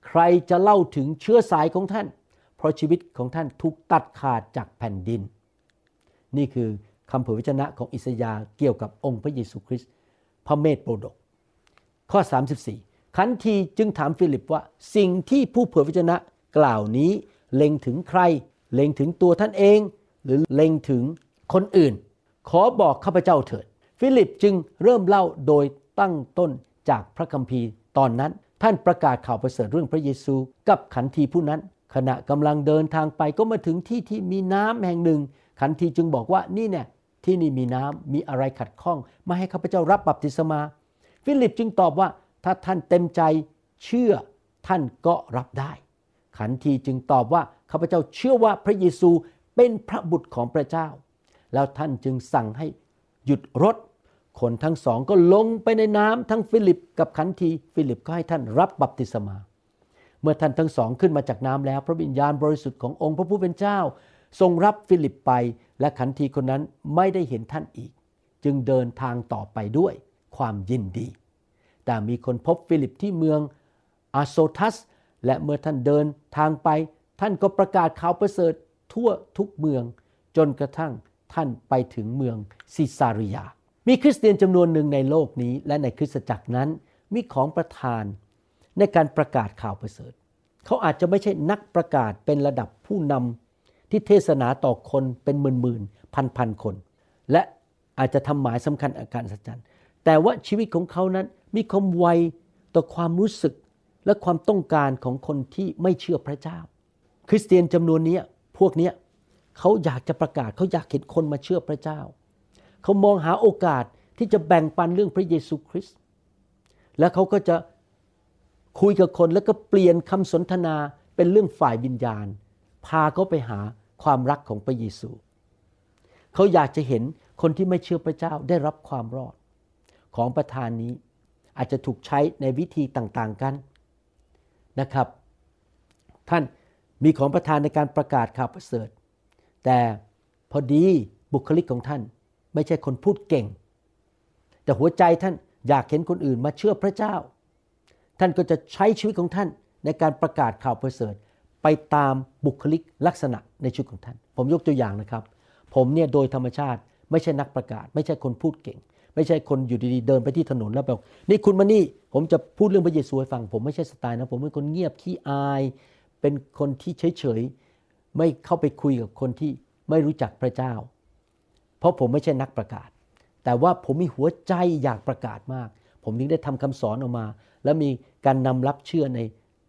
ใครจะเล่าถึงเชื้อสายของท่าน เพราะชีวิตของท่านถูกตัดขาดจากแผ่นดิน นี่คือ คำเผยพระวจนะของอิสยาห์เกี่ยวกับองค์พระเยซูคริสต์พระเมษโปดก ข้อ 34 ขันทีจึงถามฟิลิปว่าสิ่งที่ผู้เผยพระวจนะกล่าวนี้เล็งถึงใคร เล็งถึงตัวท่านเอง หรือเล็งถึงคนอื่น ขอบอกข้าพเจ้าเถิด ฟิลิปจึงเริ่มเล่าโดยตั้งต้นจากพระคัมภีร์ตอนนั้นท่านประกาศข่าวประเสริฐเรื่องพระเยซูกับขันทีผู้นั้น ขณะกำลังเดินทางไปก็มาถึงที่ที่มีน้ำแห่งหนึ่ง ขันทีจึงบอกว่านี่เนี่ย ที่นี่มีน้ำมีอะไรขัดข้องมาให้ข้าพเจ้ารับบัพติศมา ฟิลิปจึงตอบว่าถ้าท่านเต็มใจเชื่อท่านก็รับได้ ขันทีจึงตอบว่าข้าพเจ้าเชื่อว่าพระเยซูเป็นพระบุตรของพระเจ้า แล้วท่านจึงสั่งให้หยุดรถ คนทั้งสองก็ลงไปในน้ำทั้งฟิลิปกับขันทีฟิลิปก็ให้ท่านรับบัพติศมา เมื่อท่านทั้งสองขึ้นมาจากน้ำแล้ว พระวิญญาณบริสุทธิ์ขององค์พระผู้เป็นเจ้า ทรงรับฟิลิปไป และขันทีคนนั้นไม่ได้เห็นท่านอีก จึงเดินทางต่อไปด้วยความยินดี แต่มีคนพบฟิลิปที่เมืองอาโซทัส และเมื่อท่านเดินทางไป ท่านก็ประกาศข่าวประเสริฐทั่วทุกเมือง จนกระทั่งท่านไปถึงเมืองซิซาริยา มีคริสเตียนจำนวนหนึ่งในโลกนี้ และในคริสตจักรนั้นมีของประทานในการประกาศข่าวประเสริฐ เขาอาจจะไม่ใช่นักประกาศเป็นระดับผู้นำ ที่เทศนาต่อคนเป็นหมื่นๆพันๆคน และอาจจะทำหมายสำคัญอาการสัจจันแต่ว่าชีวิตของเขานั้นมีความไวต่อความรู้สึกและความต้องการของคนที่ไม่เชื่อพระเจ้า คริสเตียนจำนวนนี้พวกนี้เขาอยากจะประกาศเขาอยากเห็นคนมาเชื่อพระเจ้า เขามองหาโอกาสที่จะแบ่งปันเรื่องพระเยซูคริสต์และเขาก็จะคุยกับคนแล้วก็เปลี่ยนคำสนทนาเป็นเรื่องฝ่ายวิญญาณ พาเขาไปหา ความรักของพระเยซู เขาอยากจะเห็นคนที่ไม่เชื่อพระเจ้าได้รับความรอด ของประธานนี้อาจจะถูกใช้ในวิธีต่างๆกันนะครับ ท่านมีของประธานในการประกาศข่าวประเสริฐ แต่พอดีบุคลิกของท่านไม่ใช่คนพูดเก่ง แต่หัวใจท่านอยากเห็นคนอื่นมาเชื่อพระเจ้า ท่านก็จะใช้ชีวิตของท่านในการประกาศข่าวประเสริฐ ไปตามบุคลิกลักษณะในชีวิตของท่าน ผมยกตัวอย่างนะครับ ผมเนี่ยโดยธรรมชาติไม่ใช่นักประกาศ ไม่ใช่คนพูดเก่ง ไม่ใช่คนอยู่ดีๆเดินไปที่ถนนแล้วบอกนี่คุณมานี่ผมจะพูดเรื่องพระเยซูให้ฟัง ผมไม่ใช่สไตล์นะผมเป็นคนเงียบขี้อาย เป็นคนที่เฉยๆไม่เข้าไปคุยกับคนที่ไม่รู้จักพระเจ้า เพราะผมไม่ใช่นักประกาศ แต่ว่าผมมีหัวใจอยากประกาศมาก ผมถึงได้ทำคำสอนออกมา และมีการนำรับเชื่อใน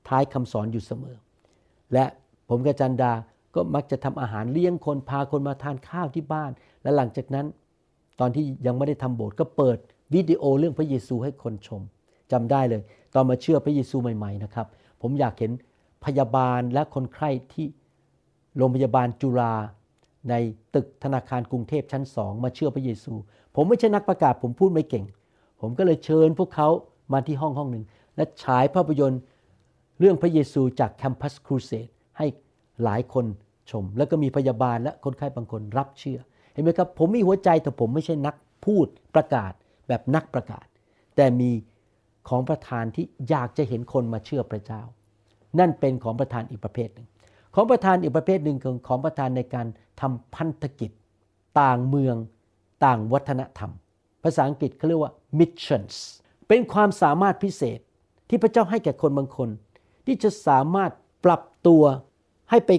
ท้ายคำสอนอยู่เสมอ และผมกับจันดาก็มักจะทำอาหารเลี้ยงคนพาคนมาทานข้าวที่บ้าน และหลังจากนั้น ตอนที่ยังไม่ได้ทำโบสถ์ก็เปิดวิดีโอเรื่องพระเยซูให้คนชมจำได้เลย ตอนมาเชื่อพระเยซูใหม่ๆนะครับ ผมอยากเห็นพยาบาลและคนไข้ที่โรงพยาบาลจุฬาในตึกธนาคารกรุงเทพชั้นสองมาเชื่อพระเยซู ผมไม่ใช่นักประกาศผมพูดไม่เก่ง ผมก็เลยเชิญพวกเขามาที่ห้องห้องหนึ่งและฉายภาพยนตร์ เรื่องพระเยซูจากแคมปัสครูเสดให้หลายคนชม แล้วก็มีพยาบาลและคนไข้บางคนรับเชื่อ เห็นไหมครับ ผมมีหัวใจแต่ผมไม่ใช่นักพูดประกาศแบบนักประกาศ แต่มีของประธานที่อยากจะเห็นคนมาเชื่อพระเจ้า นั่นเป็นของประธานอีกประเภทหนึ่ง ของประธานอีกประเภทหนึ่งคือของประธานในการทำพันธกิจ ต่างเมืองต่างวัฒนธรรม ภาษาอังกฤษเขาเรียกว่า missions เป็นความสามารถพิเศษที่พระเจ้าให้แก่คนบางคน ที่จะสามารถปรับตัวให้ไป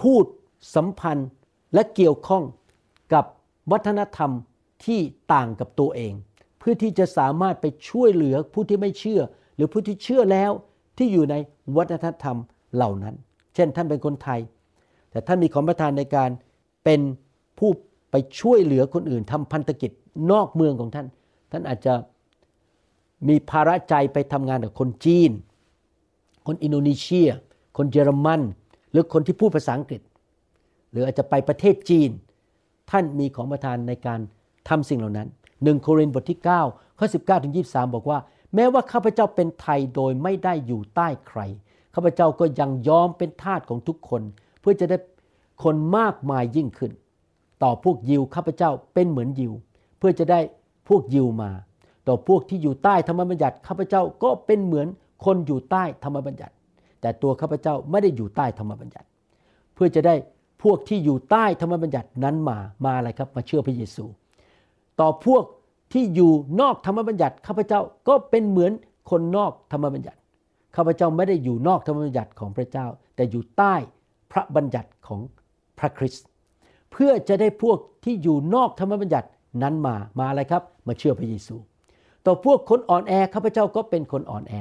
พูดสัมพันธ์และเกี่ยวข้องกับวัฒนธรรมที่ต่างกับตัวเอง เพื่อที่จะสามารถไปช่วยเหลือผู้ที่ไม่เชื่อ หรือผู้ที่เชื่อแล้วที่อยู่ในวัฒนธรรมเหล่านั้น เช่นท่านเป็นคนไทย แต่ท่านมีของประทานในการเป็นผู้ไปช่วยเหลือคนอื่นทำพันธกิจนอกเมืองของท่าน ท่านอาจจะมีภาระใจไปทำงานกับคนจีน คนอินโดนีเซีย คนเยอรมัน หรือคนที่พูดภาษาอังกฤษ หรืออาจจะไปประเทศจีน ท่านมีของประทานในการทำสิ่งเหล่านั้นหนึ่งโครินธ์บทที่9ข้อ19ถึง23 บอกว่า แม้ว่าข้าพเจ้าเป็นไทยโดยไม่ได้อยู่ใต้ใครข้าพเจ้าก็ยังยอมเป็นทาสของทุกคน เพื่อจะได้คนมากมายยิ่งขึ้น ต่อพวกยิวข้าพเจ้าเป็นเหมือนยิว เพื่อจะได้พวกยิวมา ต่อพวกที่อยู่ใต้ธรรมบัญญัติข้าพเจ้าก็เป็นเหมือน คนอยู่ใต้ธรรมบัญญัติ แต่ตัวข้าพเจ้าไม่ได้อยู่ใต้ธรรมบัญญัติ เพื่อจะได้พวกที่อยู่ใต้ธรรมบัญญัตินั้นมามาอะไรครับมาเชื่อพระเยซู ต่อพวกที่อยู่นอกธรรมบัญญัติข้าพเจ้าก็เป็นเหมือนคนนอกธรรมบัญญัติข้าพเจ้าไม่ได้อยู่นอกธรรมบัญญัติของพระเจ้า แต่อยู่ใต้พระบัญญัติของพระคริสต์เพื่อจะได้พวกที่อยู่นอกธรรมบัญญัตินั้นมามาอะไรครับ มาเชื่อพระเยซู ต่อพวกคนอ่อนแอข้าพเจ้าก็เป็นคนอ่อนแอ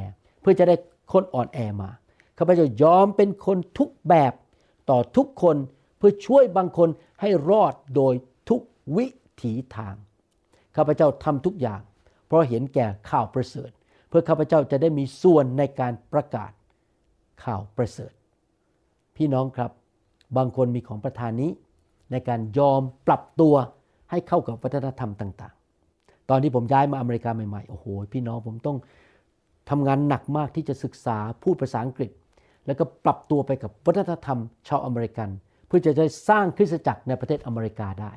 เพื่อจะได้คนอ่อนแอมาข้าพเจ้ายอมเป็นคนทุกแบบต่อทุกคนเพื่อช่วยบางคนให้รอดโดยทุกวิถีทางข้าพเจ้าทำทุกอย่าง เพราะเห็นแก่ข่าวประเสริฐ เพื่อข้าพเจ้าจะได้มีส่วนในการประกาศข่าวประเสริฐ พี่น้องครับบางคนมีของประธานนี้ ในการยอมปรับตัวให้เข้ากับวัฒนธรรมต่าง ๆ ตอนที่ผมย้ายมาอเมริกาใหม่ๆโอ้โหพี่น้องผมต้อง ทำงานหนักมากที่จะศึกษาพูดภาษาอังกฤษ แล้วก็ปรับตัวไปกับวัฒนธรรมชาวอเมริกัน เพื่อจะได้สร้างคริสตจักรในประเทศอเมริกาได้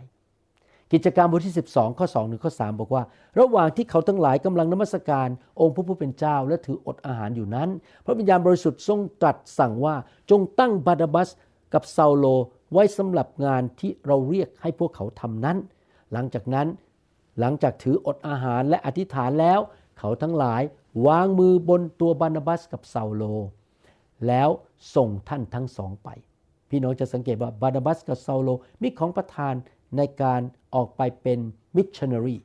กิจการบทที่ 12 ข้อ2ถึงข้อ 3 บอกว่า ระหว่างที่เขาทั้งหลายกำลังนมัสการองค์พระผู้เป็นเจ้าและถืออดอาหารอยู่นั้น พระวิญญาณบริสุทธิ์ทรงตรัสสั่งว่าจงตั้งบารนาบัสกับเซาโลไว้สำหรับงานที่เราเรียกให้พวกเขาทำนั้น หลังจากนั้นหลังจากถืออดอาหารและอธิษฐานแล้ว เขาทั้งหลายวางมือบนตัวบารนาบัสกับเซาโล แล้วส่งท่านทั้งสองไป พี่น้องจะสังเกตว่าบานาบัสกับเซาโลมีของประทานในการออกไปเป็นมิชชันนารี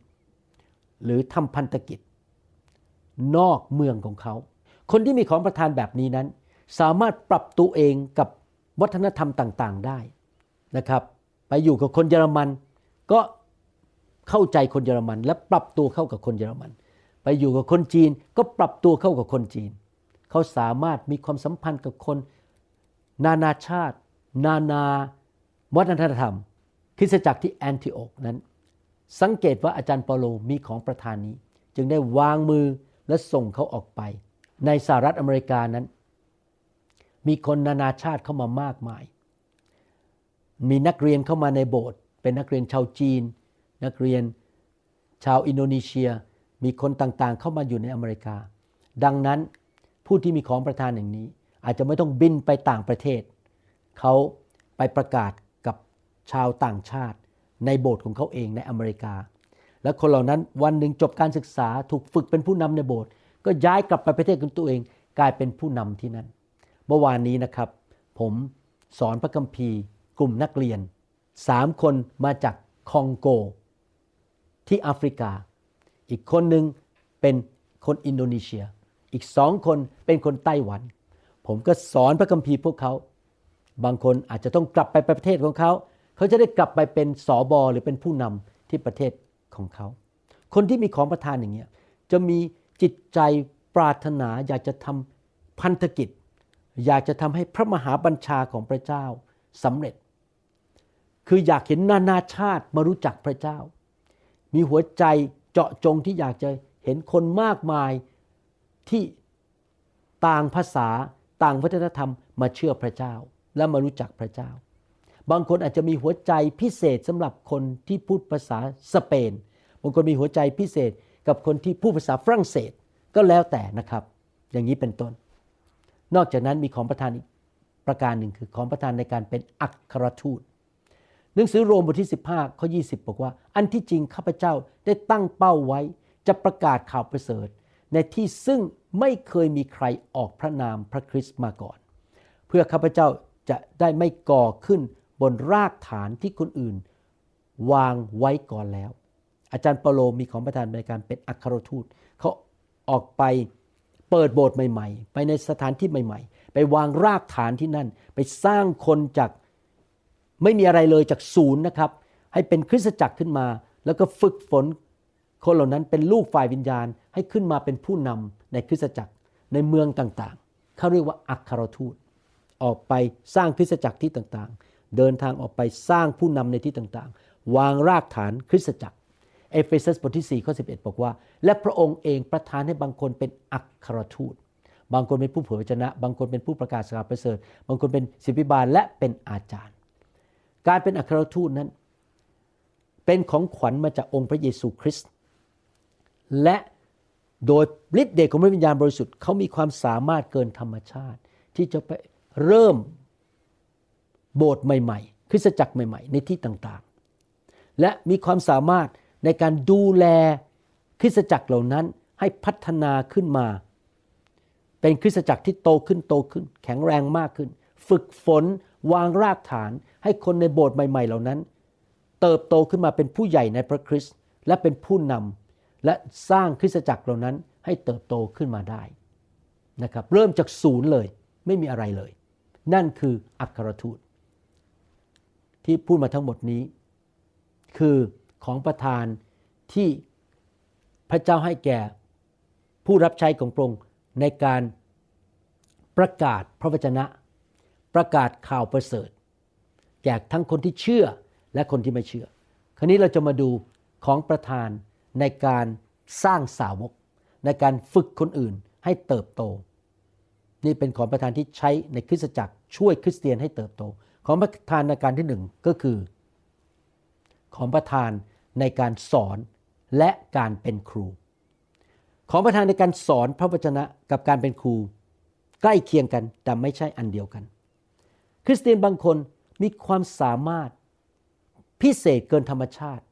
หรือทำพันธกิจ นอกเมืองของเขา คนที่มีของประทานแบบนี้นั้น สามารถปรับตัวเองกับวัฒนธรรมต่างๆได้นะครับไปอยู่กับคนเยอรมันก็เข้าใจคนเยอรมัน และปรับตัวเข้ากับคนเยอรมัน ไปอยู่กับคนจีนก็ปรับตัวเข้ากับคนจีน เขาสามารถมีความสัมพันธ์กับคน นานาชาติ นานาวัฒนธรรม คริสตจักรที่แอนติโอกนั้น สังเกตว่าอาจารย์เปาโลมีของประธานนี้ จึงได้วางมือและส่งเขาออกไป ในสหรัฐอเมริกานั้น มีคนนานาชาติเข้ามามากมาย มีนักเรียนเข้ามาในโบสถ์เป็นนักเรียนชาวจีน นักเรียนชาวอินโดนีเซีย มีคนต่างๆ เข้ามาอยู่ในอเมริกา ดังนั้นผู้ที่มีของประทานอย่างนี้ อาจจะไม่ต้องบินไปต่างประเทศ เขาไปประกาศกับชาวต่างชาติ ในโบสถ์ของเขาเองในอเมริกา และคนเหล่านั้นวันหนึ่งจบการศึกษาถูกฝึกเป็นผู้นำในโบสถ์ก็ย้ายกลับไปประเทศของตัวเอง กลายเป็นผู้นำที่นั่น เมื่อวานนี้นะครับ ผมสอนพระคัมภีร์ กลุ่มนักเรียนสามคนมาจากคองโก ที่แอฟริกา อีกคนหนึ่งเป็นคนอินโดนีเซีย อีกสองคนเป็นคนไต้หวัน ผมก็สอนพระคัมภีร์พวกเขา บางคนอาจจะต้องกลับไปประเทศของเขา เขาจะได้กลับไปเป็นสอบอหรือเป็นผู้นำที่ประเทศของเขา คนที่มีของประทานอย่างเงี้ยจะมีจิตใจปรารถนาอยากจะทำพันธกิจ อยากจะทำให้พระมหาบัญชาของพระเจ้าสำเร็จ คืออยากเห็นนานาชาติมารู้จักพระเจ้า มีหัวใจ เจาะจงที่อยากจะเห็นคนมากมายที่ต่างภาษาต่างวัฒนธรรมมาเชื่อพระเจ้า และมารู้จักพระเจ้า บางคนอาจจะมีหัวใจพิเศษสำหรับคนที่พูดภาษาสเปน บางคนมีหัวใจพิเศษกับคนที่พูดภาษาฝรั่งเศสก็แล้วแต่นะครับ อย่างนี้เป็นต้น นอกจากนั้นมีของประทานอีกประการหนึ่งคือของประทานในการเป็นอัครทูต หนังสือโรมบทที่ 15ข้อ20 บอกว่า อันที่จริงข้าพเจ้าได้ตั้งเป้าไว้ จะประกาศข่าวประเสริฐ ในที่ซึ่งไม่เคยมีใครออกพระนามพระคริสต์มาก่อน เพื่อข้าพเจ้าจะได้ไม่ก่อขึ้นบนรากฐานที่คนอื่น วางไว้ก่อนแล้ว อาจารย์เปโลมีของประทานในการเป็นอัครทูตเขาออกไปเปิดโบสถ์ใหม่ ๆ ไปในสถานที่ใหม่ ๆ ไปวางรากฐานที่นั่น ไปสร้างคนจาก ไม่มีอะไรเลยจากศูนย์นะครับ ให้เป็นคริสตจักรขึ้นมา แล้วก็ฝึกฝนคนเหล่านั้นเป็นลูกฝ่ายวิญญาณให้ขึ้นมาเป็นผู้นำในคริสตจักรในเมืองต่างๆ เขาเรียกว่าอัครทูต ออกไปสร้างคริสตจักรที่ต่างๆ เดินทางออกไปสร้างผู้นำในที่ต่างๆ วางรากฐานคริสตจักร เอเฟซัสบทที่4ข้อ11 บอกว่า และพระองค์เองประทานให้บางคนเป็นอัครทูต บางคนเป็นผู้เผยพระวจนะ บางคนเป็นผู้ประกาศสารประเสริฐ บางคนเป็นศิษยาภิบาลและเป็นอาจารย์ การเป็นอัครทูตนั้น เป็นของขวัญมาจากองค์พระเยซูคริสต์และโดยฤทธิ์เดชของพระวิญญาณบริสุทธิ์เขามีความสามารถเกินธรรมชาติ ที่จะไปเริ่มโบสถ์ใหม่ ๆ คริสตจักรใหม่ ๆ ในที่ต่างๆ และมีความสามารถในการดูแลคริสตจักรเหล่านั้นให้พัฒนาขึ้นมา เป็นคริสตจักรที่โตขึ้นโตขึ้น แข็งแรงมากขึ้น ฝึกฝนวางรากฐาน ให้คนในโบสถ์ใหม่ๆ เหล่านั้น เติบโตขึ้นมาเป็นผู้ใหญ่ในพระคริสต์และเป็นผู้นำและสร้างคริสตจักรเหล่านั้นให้เติบโตขึ้นมาได้นะครับเริ่มจากศูนย์เลยไม่มีอะไรเลย นั่นคืออัครทูต ที่พูดมาทั้งหมดนี้ คือของประทานที่พระเจ้าให้แก่ผู้รับใช้ของพระองค์ในการประกาศพระวจนะ ประกาศข่าวประเสริฐ แก่ทั้งคนที่เชื่อและคนที่ไม่เชื่อ คราวนี้เราจะมาดูของประทานในการสร้างสาวก ในการฝึกคนอื่นให้เติบโต นี่เป็นของประทานที่ใช้ในคริสตจักรช่วยคริสเตียนให้เติบโต ของประทานในการที่หนึ่งก็คือ ของประทานในการสอนและการเป็นครู ของประทานในการสอนพระวจนะกับการเป็นครู ใกล้เคียงกันแต่ไม่ใช่อันเดียวกัน คริสเตียนบางคน มีความสามารถพิเศษเกินธรรมชาติ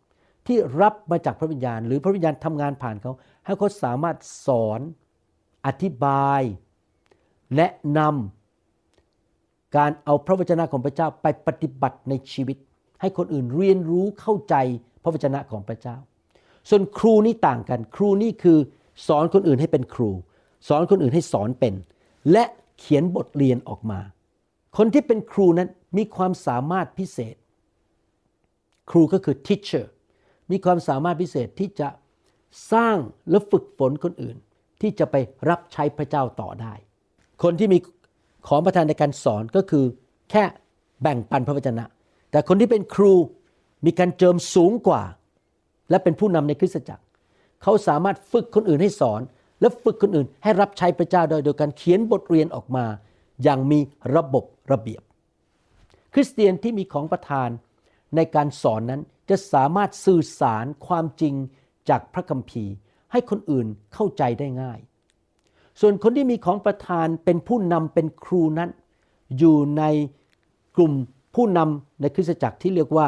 ที่รับมาจากพระวิญญาณ หรือพระวิญญาณทำงานผ่านเขา ให้เขาสามารถสอนอธิบายแนะนำการเอาพระวจนะของพระเจ้าไปปฏิบัติในชีวิต ให้คนอื่นเรียนรู้เข้าใจพระวจนะของพระเจ้า ส่วนครูนี่ต่างกัน ครูนี่คือสอนคนอื่นให้เป็นครู สอนคนอื่นให้สอนเป็น และเขียนบทเรียนออกมา คนที่เป็นครูนั้นมีความสามารถพิเศษ ครูก็คือ teacher มีความสามารถพิเศษที่จะสร้างและฝึกฝนคนอื่น ที่จะไปรับใช้พระเจ้าต่อได้ คนที่มีของประทานในการสอนก็คือ แค่แบ่งปันพระวจนะ แต่คนที่เป็นครูมีการเจิมสูงกว่า และเป็นผู้นำในคริสตจักร เขาสามารถฝึกคนอื่นให้สอน และฝึกคนอื่นให้รับใช้พระเจ้าโดยโดยการเขียนบทเรียนออกมา อย่างมีระบบ ระเบียบ คริสเตียนที่มีของประทานในการสอนนั้นจะสามารถสื่อสารความจริงจากพระคัมภีร์ ให้คนอื่นเข้าใจได้ง่าย ส่วนคนที่มีของประธานเป็นผู้นำเป็นครูนั้น อยู่ในกลุ่มผู้นำในคริสตจักรที่เรียกว่า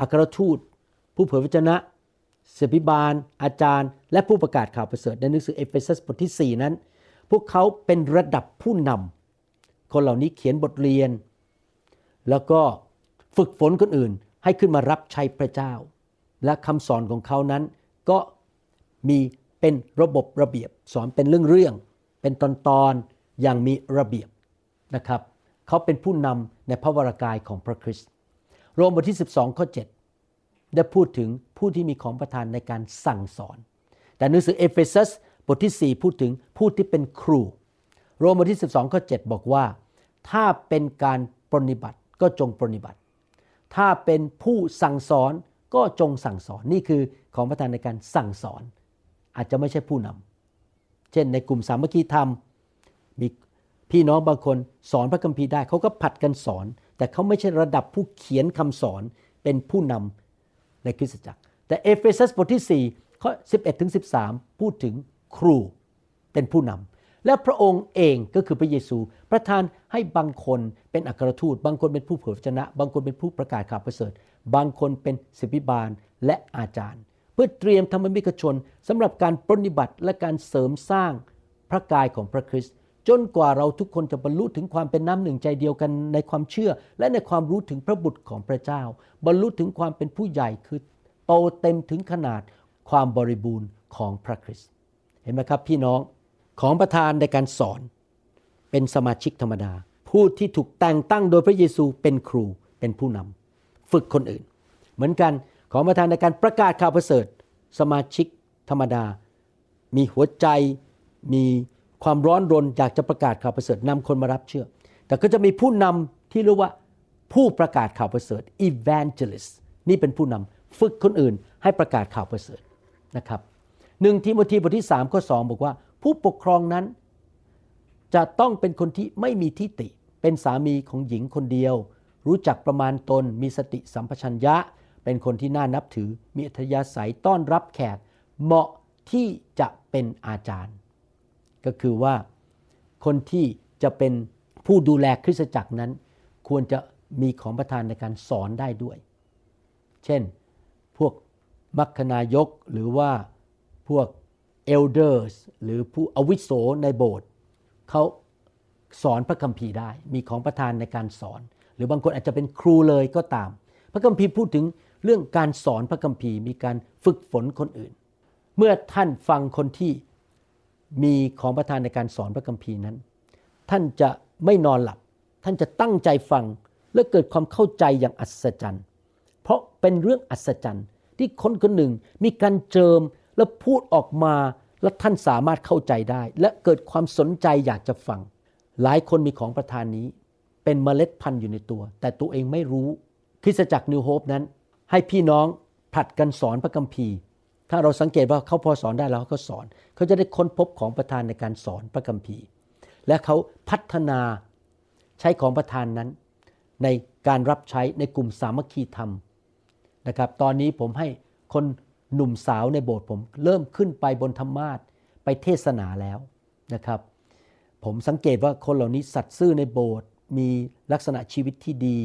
อัครทูต ผู้เผยพระชนะเสบิบาล อาจารย์ และผู้ประกาศข่าวประเสริฐในหนังสือเอเฟซัสบทที่ 4 นั้น พวกเขาเป็นระดับผู้นำ คนเหล่านี้เขียนบทเรียน แล้วก็ฝึกฝนคนอื่นให้ขึ้นมารับใช้พระเจ้า และคำสอนของเขานั้นก็มีเป็นระบบระเบียบสอนเป็นเรื่องเรื่องๆเป็นตอนตอนๆอย่างมีระเบียบนะครับเขาเป็นผู้นำในพระวรกายของพระคริสต์โรมบทที่ 12ข้อ7ได้พูดถึงผู้ที่มีของประทานในการสั่งสอน แต่หนังสือเอเฟซัสบทที่ 4 พูดถึงผู้ที่เป็นครู โรมบทที่ 12ข้อ7บอกว่า ถ้าเป็นการปรนนิบัติก็จงปรนนิบัติ ถ้าเป็นผู้สั่งสอนก็จงสั่งสอนนี่คือของประทานในการสั่งสอน อาจจะไม่ใช่ผู้นำเช่นในกลุ่มสามัคคีธรรม มีพี่น้องบางคนสอนพระคัมภีร์ได้เขาก็ผัดกันสอน แต่เขาไม่ใช่ระดับผู้เขียนคำสอนเป็นผู้นำในคริสตจักร แต่เอเฟซัสบทที่4ข้อ11ถึง13 พูดถึงครูเป็นผู้นำ และพระองค์เองก็คือพระเยซู ประทานให้บางคนเป็นอัครทูต บางคนเป็นผู้เผยพระชนะ บางคนเป็นผู้ประกาศข่าวประเสริฐ บางคนเป็นศิบิบาลและอาจารย์ เพื่อเตรียมธรรมมิกชนสำหรับการปรนนิบัติและการเสริมสร้างพระกายของพระคริสต์จนกว่าเราทุกคนจะบรรลุถึงความเป็นน้ำหนึ่งใจเดียวกันในความเชื่อ และในความรู้ถึงพระบุตรของพระเจ้า บรรลุถึงความเป็นผู้ใหญ่คือโตเต็มถึงขนาดความบริบูรณ์ของพระคริสต์เห็นไหมครับพี่น้อง ของประธานในการสอน เป็นสมาชิกธรรมดา ผู้ที่ถูกแต่งตั้งโดยพระเยซูเป็นครูเป็นผู้นำฝึกคนอื่น เหมือนกันของประธานในการประกาศข่าวประเสริฐ สมาชิกธรรมดา มีหัวใจมีความร้อนรนอยากจะประกาศข่าวประเสริฐนำคนมารับเชื่อ แต่ก็จะมีผู้นำที่เรียกว่าผู้ประกาศข่าวประเสริฐ evangelist นี่เป็นผู้นำฝึกคนอื่นให้ประกาศข่าวประเสริฐนะครับหนึ่งทิโมธีบทที่3ข้อ2บอกว่า ผู้ปกครองนั้น จะต้องเป็นคนที่ไม่มีทิฏฐิเป็นสามีของหญิงคนเดียว รู้จักประมาณตนมีสติสัมปชัญญะ เป็นคนที่น่านับถือมีอัธยาศัยต้อนรับแขก เหมาะที่จะเป็นอาจารย์ ก็คือว่าคนที่จะเป็นผู้ดูแลคริสตจักรนั้น ควรจะมีของประทานในการสอนได้ด้วย เช่น พวกมัคคณายกหรือว่าพวก elders หรือผู้อาวิโสในโบสถ์เขาสอนพระคัมภีร์ได้ มีของประทานในการสอน หรือบางคนอาจจะเป็นครูเลยก็ตาม พระคัมภีร์พูดถึงเรื่องการสอนพระคัมภีร์ มีการฝึกฝนคนอื่น เมื่อท่านฟังคนที่มีของประทานในการสอนพระคัมภีร์นั้น ท่านจะไม่นอนหลับ ท่านจะตั้งใจฟังและเกิดความเข้าใจอย่างอัศจรรย์ เพราะเป็นเรื่องอัศจรรย์ที่คนคนหนึ่งมีการเจิมและพูดออกมา และท่านสามารถเข้าใจได้ และเกิดความสนใจอยากจะฟัง หลายคนมีของประทานนี้ เป็นเมล็ดพันธุ์อยู่ในตัว แต่ตัวเองไม่รู้คริสตจักรนิวโฮปนั้น ให้พี่น้องผลัดกันสอนพระคัมภีร์ ถ้าเราสังเกตว่าเขาพอสอนได้แล้วเขาก็สอน เขาจะได้ค้นพบของประทานในการสอนพระคัมภีร์ และเขาพัฒนาใช้ของประทานนั้น ในการรับใช้ในกลุ่มสามัคคีธรรมนะครับ ตอนนี้ผมให้คน หนุ่มสาวในโบสถ์ผมเริ่มขึ้นไปบนธรรมาทไปเทศนาแล้วนะครับ ผมสังเกตว่าคนเหล่านี้สัตย์ซื่อในโบสถ์มีลักษณะชีวิตที่ดี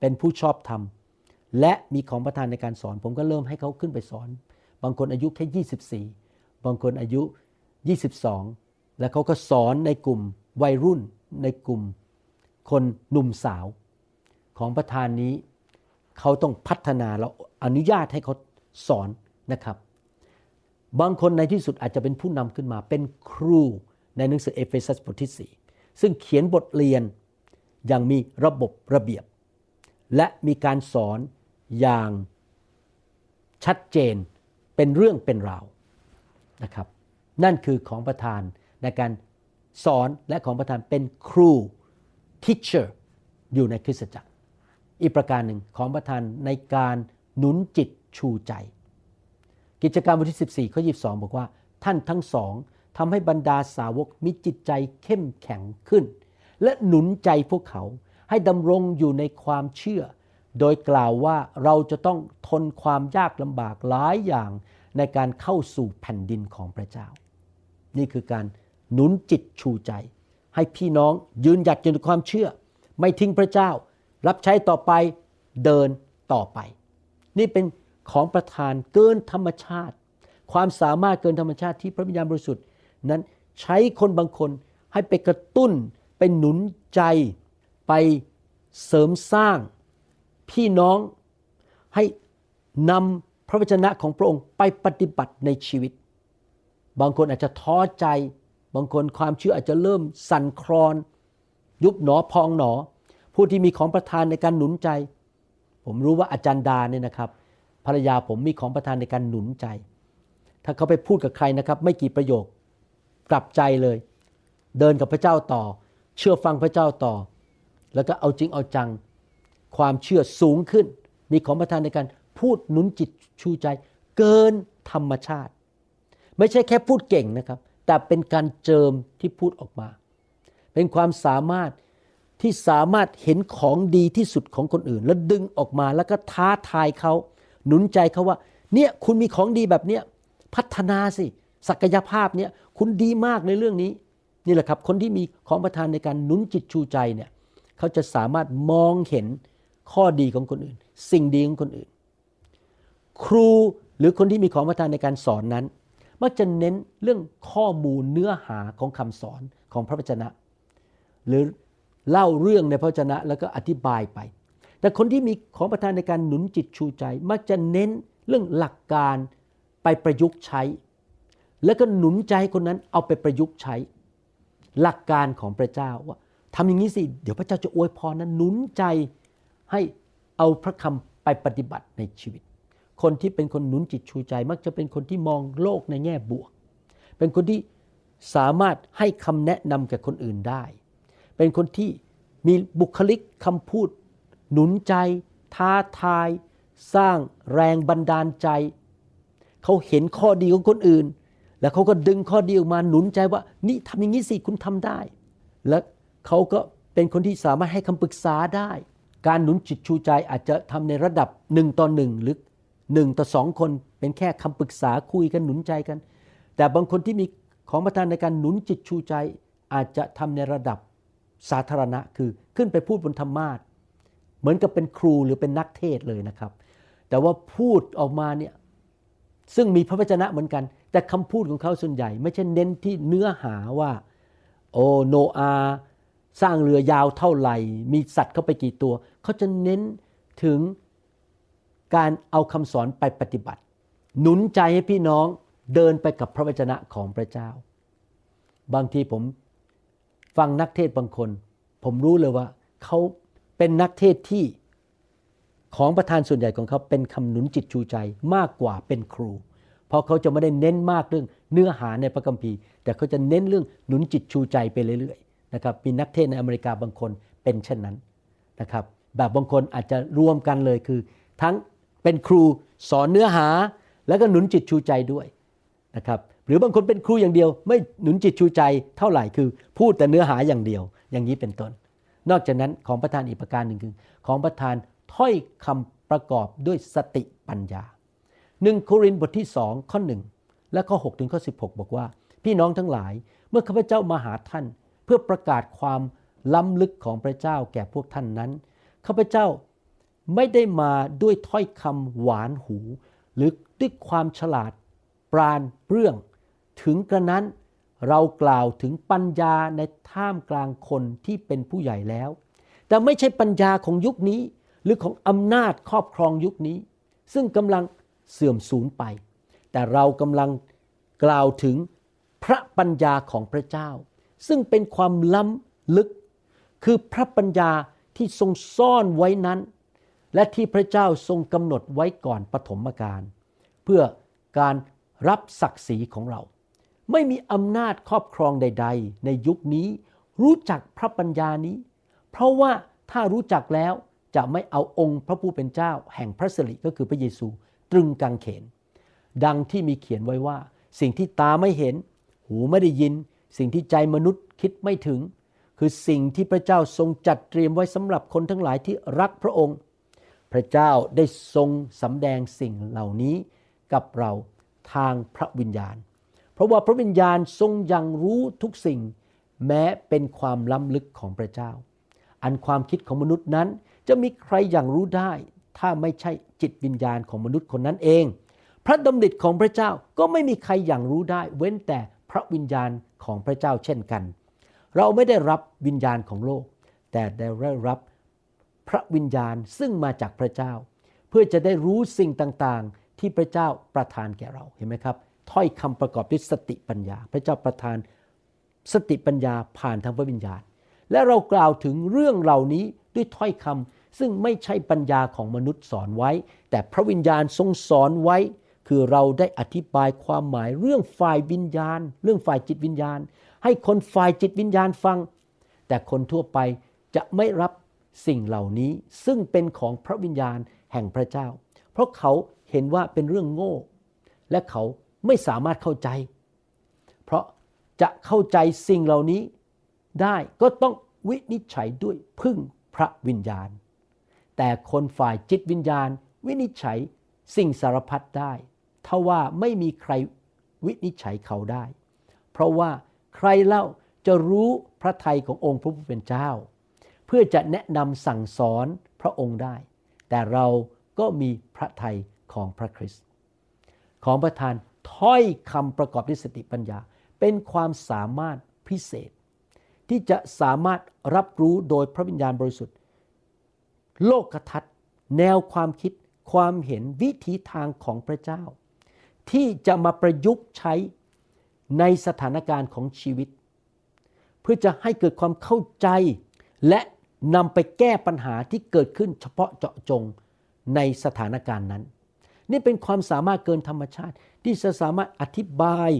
เป็นผู้ชอบธรรม และมีของประทานในการสอน ผมก็เริ่มให้เขาขึ้นไปสอน บางคนอายุแค่ 24 บางคนอายุ 22 แล้วเขาก็สอนในกลุ่มวัยรุ่นในกลุ่ม คนหนุ่มสาวของประธานนี้ เขาต้องพัฒนาเราอนุญาตให้เขาสอน นะครับ บางคนในที่สุดอาจจะเป็นผู้นำขึ้นมาเป็นครูในหนังสือเอเฟซัสบทที่ 4 ซึ่งเขียนบทเรียนอย่างมีระบบระเบียบ และมีการสอนอย่างชัดเจนเป็นเรื่องเป็นราวนะครับ นั่นคือของประธานในการสอนและของประธานเป็นครู teacher อยู่ในคริสตจักร อีกประการหนึ่งของประธานในการหนุนจิตชูใจ กิจการบทที่ 14ข้อ22 บอกว่าท่านทั้งสองทำให้บรรดาสาวกมีจิตใจเข้มแข็งขึ้น และหนุนใจพวกเขาให้ดำรงอยู่ในความเชื่อ โดยกล่าวว่าเราจะต้องทนความยากลำบากหลายอย่างในการเข้าสู่แผ่นดินของพระเจ้า นี่คือการหนุนจิตชูใจ ให้พี่น้องยืนหยัดอยู่ในความเชื่อ ไม่ทิ้งพระเจ้า รับใช้ต่อไปเดินต่อไป นี่เป็น ของประทานเกินธรรมชาติ ความสามารถเกินธรรมชาติที่พระวิญญาณบริสุทธิ์ นั้นใช้คนบางคนให้ไปกระตุ้น ไปหนุนใจ ไปเสริมสร้างพี่น้องให้นำพระวจนะของพระองค์ไปปฏิบัติในชีวิต บางคนอาจจะท้อใจ บางคนความเชื่ออาจจะเริ่มสั่นคลอน ยุบหนอพองหนอ ผู้ที่มีของประทานในการหนุนใจ ผมรู้ว่าอาจารย์ดาเนี่ยนะครับ ภรรยาผมมีของประทานในการหนุนใจ ถ้าเขาไปพูดกับใครนะครับ ไม่กี่ประโยคกลับใจเลย เดินกับพระเจ้าต่อ เชื่อฟังพระเจ้าต่อ แล้วก็เอาจริงเอาจัง ความเชื่อสูงขึ้น มีของประทานในการพูดหนุนจิตชูใจ เกินธรรมชาติ ไม่ใช่แค่พูดเก่งนะครับ แต่เป็นการเจิมที่พูดออกมา เป็นความสามารถที่สามารถเห็นของดีที่สุดของคนอื่น แล้วดึงออกมาแล้วก็ท้าทายเขา หนุนใจเขาว่า เนี่ยคุณมีของดีแบบเนี้ยพัฒนาสิศักยภาพเนี่ยคุณดีมากในเรื่องนี้ นี่แหละครับ คนที่มีของประทานในการหนุนจิตชูใจเนี่ยเขาจะสามารถมองเห็นข้อดีของคนอื่น สิ่งดีของคนอื่น ครูหรือคนที่มีของประทานในการสอนนั้น มักจะเน้นเรื่องข้อมูลเนื้อหาของคำสอนของพระวจนะ หรือเล่าเรื่องในพระวจนะแล้วก็อธิบายไป แต่คนที่มีของประทานในการหนุนจิตชูใจ มักจะเน้นเรื่องหลักการไปประยุกต์ใช้ แล้วก็หนุนใจใคนนั้นเอาไปประยุกต์ใช้ หลักการของพระเจ้าว่าทำอย่างนี้สิ เดี๋ยวพระเจ้าจะอวยพรนั้นหนุนใจให้เอาพระคำไปปฏิบัติในชีวิต คนที่เป็นคนหนุนจิตชูใจ มักจะเป็นคนที่มองโลกในแง่บวก เป็นคนที่สามารถให้คำแนะนำแก่คนอื่นได้ เป็นคนที่มีบุคลิกคำพูด หนุนใจ ท้าทาย สร้างแรงบันดาลใจ เขาเห็นข้อดีของคนอื่น แล้วเขาก็ดึงข้อดีออกมาหนุนใจว่า นี่ทำอย่างนี้สิคุณทำได้ และเขาก็เป็นคนที่สามารถให้คำปรึกษาได้ การหนุนจิตชูใจอาจจะทำในระดับหนึ่งต่อหนึ่งหรือหนึ่งต่อสองคนเป็นแค่คำปรึกษาคุยกันหนุนใจกัน แต่บางคนที่มีของประทานในการหนุนจิตชูใจอาจจะทำในระดับสาธารณะคือขึ้นไปพูดบนธรรมาท เหมือนกับเป็นครูหรือเป็นนักเทศเลยนะครับ แต่ว่าพูดออกมาเนี่ยซึ่งมีพระวจนะเหมือนกัน แต่คำพูดของเขาส่วนใหญ่ ไม่ใช่เน้นที่เนื้อหาว่าโอโนอาสร้างเรือยาวเท่าไหร่ มีสัตว์เข้าไปกี่ตัว เขาจะเน้นถึงการเอาคำสอนไปปฏิบัติ หนุนใจให้พี่น้องเดินไปกับพระวจนะของพระเจ้า บางทีผมฟังนักเทศบางคน ผมรู้เลยว่าเขา เป็นนักเทศที่ของประธานส่วนใหญ่ของเขาเป็นคำหนุนจิตชูใจมากกว่าเป็นครู เพราะเขาจะไม่ได้เน้นมากเรื่องเนื้อหาในพระคัมภีร์ แต่เขาจะเน้นเรื่องหนุนจิตชูใจไปเรื่อยๆนะครับมีนักเทศในอเมริกาบางคนเป็นเช่นนั้นนะครับแบบบางคนอาจจะรวมกันเลยคือ ทั้งเป็นครูสอนเนื้อหา แล้วก็หนุนจิตชูใจด้วยนะครับหรือบางคนเป็นครูอย่างเดียว ไม่หนุนจิตชูใจเท่าไหร่คือ พูดแต่เนื้อหาอย่างเดียว อย่างนี้เป็นต้น นอกจากนั้นของประธานอีกประการหนึ่งคือ ของประธานถ้อยคำประกอบด้วยสติปัญญาหนึ่งโครินธ์บทที่สองข้อหนึ่งและข้อ6ถึงข้อ16 บอกว่า พี่น้องทั้งหลายเมื่อข้าพเจ้ามาหาท่าน เพื่อประกาศความล้ำลึกของพระเจ้าแก่พวกท่านนั้นข้าพเจ้าไม่ได้มาด้วยถ้อยคำหวานหู หรือด้วยความฉลาดปราณเปรื่อง ถึงกระนั้น เรากล่าวถึงปัญญาในท่ามกลางคนที่เป็นผู้ใหญ่แล้ว แต่ไม่ใช่ปัญญาของยุคนี้ หรือของอำนาจครอบครองยุคนี้ ซึ่งกำลังเสื่อมสูญไป แต่เรากำลังกล่าวถึงพระปัญญาของพระเจ้า ซึ่งเป็นความล้ำลึก คือพระปัญญาที่ทรงซ่อนไว้นั้น และที่พระเจ้าทรงกำหนดไว้ก่อนปฐมกาลเพื่อการรับศักดิ์ศรีของเรา ไม่มีอำนาจครอบครองใด ๆ ในยุคนี้ รู้จักพระปัญญานี้ เพราะว่าถ้ารู้จักแล้วจะไม่เอาองค์พระผู้เป็นเจ้า แห่งพระสิริก็คือพระเยซู ตรึงกางเขน ดังที่มีเขียนไว้ว่า สิ่งที่ตาไม่เห็น หูไม่ได้ยิน สิ่งที่ใจมนุษย์คิดไม่ถึง คือสิ่งที่พระเจ้าทรงจัดเตรียมไว้สำหรับคนทั้งหลายที่รักพระองค์ พระเจ้าได้ทรงสำแดงสิ่งเหล่านี้กับเราทางพระวิญญาณ เพราะว่าพระวิญญาณทรงยังรู้ทุกสิ่ง แม้เป็นความล้ำลึกของพระเจ้า อันความคิดของมนุษย์นั้นจะมีใครอย่างรู้ได้ ถ้าไม่ใช่จิตวิญญาณของมนุษย์คนนั้นเอง พระดำริของพระเจ้าก็ไม่มีใครอย่างรู้ได้ เว้นแต่พระวิญญาณของพระเจ้าเช่นกัน เราไม่ได้รับวิญญาณของโลก แต่ได้รับพระวิญญาณซึ่งมาจากพระเจ้า เพื่อจะได้รู้สิ่งต่างๆ ที่พระเจ้าประทานแก่เราเห็นไหมครับ ถ้อยคำประกอบด้วยสติปัญญา พระเจ้าประทานสติปัญญาผ่านทางพระวิญญาณ และเรากล่าวถึงเรื่องเหล่านี้ด้วยถ้อยคำซึ่งไม่ใช่ปัญญาของมนุษย์สอนไว้ แต่พระวิญญาณทรงสอนไว้ คือเราได้อธิบายความหมายเรื่องฝ่ายวิญญาณ เรื่องฝ่ายจิตวิญญาณ ให้คนฝ่ายจิตวิญญาณฟัง แต่คนทั่วไปจะไม่รับสิ่งเหล่านี้ซึ่งเป็นของพระวิญญาณแห่งพระเจ้า เพราะเขาเห็นว่าเป็นเรื่องโง่ และเขา ไม่สามารถเข้าใจ เพราะจะเข้าใจสิ่งเหล่านี้ได้ก็ต้องวินิจฉัยด้วยพึ่งพระวิญญาณ แต่คนฝ่ายจิตวิญญาณ วินิจฉัยสิ่งสารพัดได้ทว่าไม่มีใครวินิจฉัยเขาได้ เพราะว่าใครเล่าจะรู้พระทัยขององค์พระผู้เป็นเจ้า เพื่อจะแนะนำสั่งสอนพระองค์ได้ แต่เราก็มีพระทัยของพระคริสต์ ของประทาน ถ้อยคำประกอบด้วยสติปัญญา เป็นความสามารถพิเศษ ที่จะสามารถรับรู้โดยพระวิญญาณบริสุทธิ์ โลกทัศน์ แนวความคิดความเห็นวิธีทางของพระเจ้า ที่จะมาประยุกต์ใช้ในสถานการณ์ของชีวิต เพื่อจะให้เกิดความเข้าใจ และนำไปแก้ปัญหาที่เกิดขึ้นเฉพาะเจาะจงในสถานการณ์นั้น นี่เป็นความสามารถเกินธรรมชาติ ที่จะสามารถอธิบาย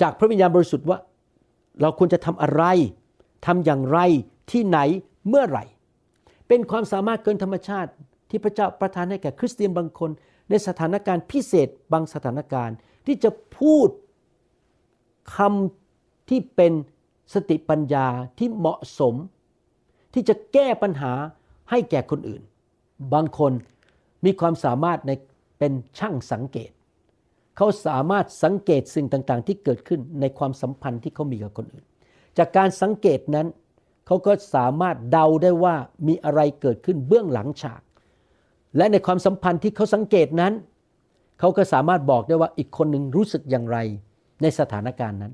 จากพระวิญญาณบริสุทธิ์ว่า เราควรจะทำอะไรทำอย่างไรที่ไหนเมื่อไหร่ เป็นความสามารถเกินธรรมชาติ ที่พระเจ้าประทานให้แก่คริสเตียนบางคน ในสถานการณ์พิเศษบางสถานการณ์ ที่จะพูดคำที่เป็นสติปัญญาที่เหมาะสม ที่จะแก้ปัญหาให้แก่คนอื่น บางคนมีความสามารถใน เป็นช่างสังเกต เขาสามารถสังเกตสิ่งต่างๆ ที่เกิดขึ้นในความสัมพันธ์ที่เขามีกับคนอื่น จากการสังเกตนั้น เขาก็สามารถเดาได้ว่ามีอะไรเกิดขึ้นเบื้องหลังฉาก และในความสัมพันธ์ที่เขาสังเกตนั้น เขาก็สามารถบอกได้ว่าอีกคนหนึ่งรู้สึกอย่างไรในสถานการณ์นั้น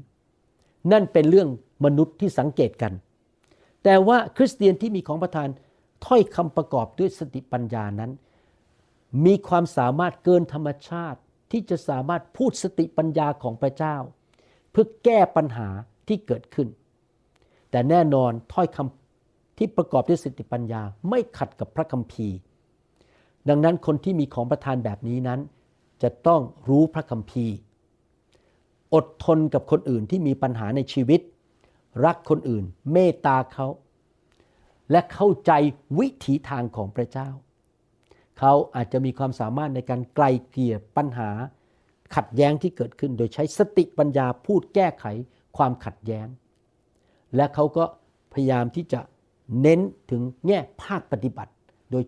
นั่นเป็นเรื่องมนุษย์ที่สังเกตกัน แต่ว่าคริสเตียนที่มีของประทานถ้อยคำประกอบด้วยสติปัญญานั้น มีความสามารถเกินธรรมชาติที่จะสามารถพูดสติปัญญาของพระเจ้า เพื่อแก้ปัญหาที่เกิดขึ้น แต่แน่นอนถ้อยคำที่ประกอบด้วยสติปัญญาไม่ขัดกับพระคัมภีร์ ดังนั้นคนที่มีของประทานแบบนี้นั้น จะต้องรู้พระคัมภีร์ อดทนกับคนอื่นที่มีปัญหาในชีวิต รักคนอื่น เมตตาเขา และเข้าใจวิถีทางของพระเจ้า เขาอาจจะมีความสามารถในการไกลเกลี่ยปัญหา ขัดแย้งที่เกิดขึ้น โดยใช้สติปัญญาพูดแก้ไขความขัดแย้ง และเขาก็พยายามที่จะเน้นถึงแง่ภาคปฏิบัติ โดย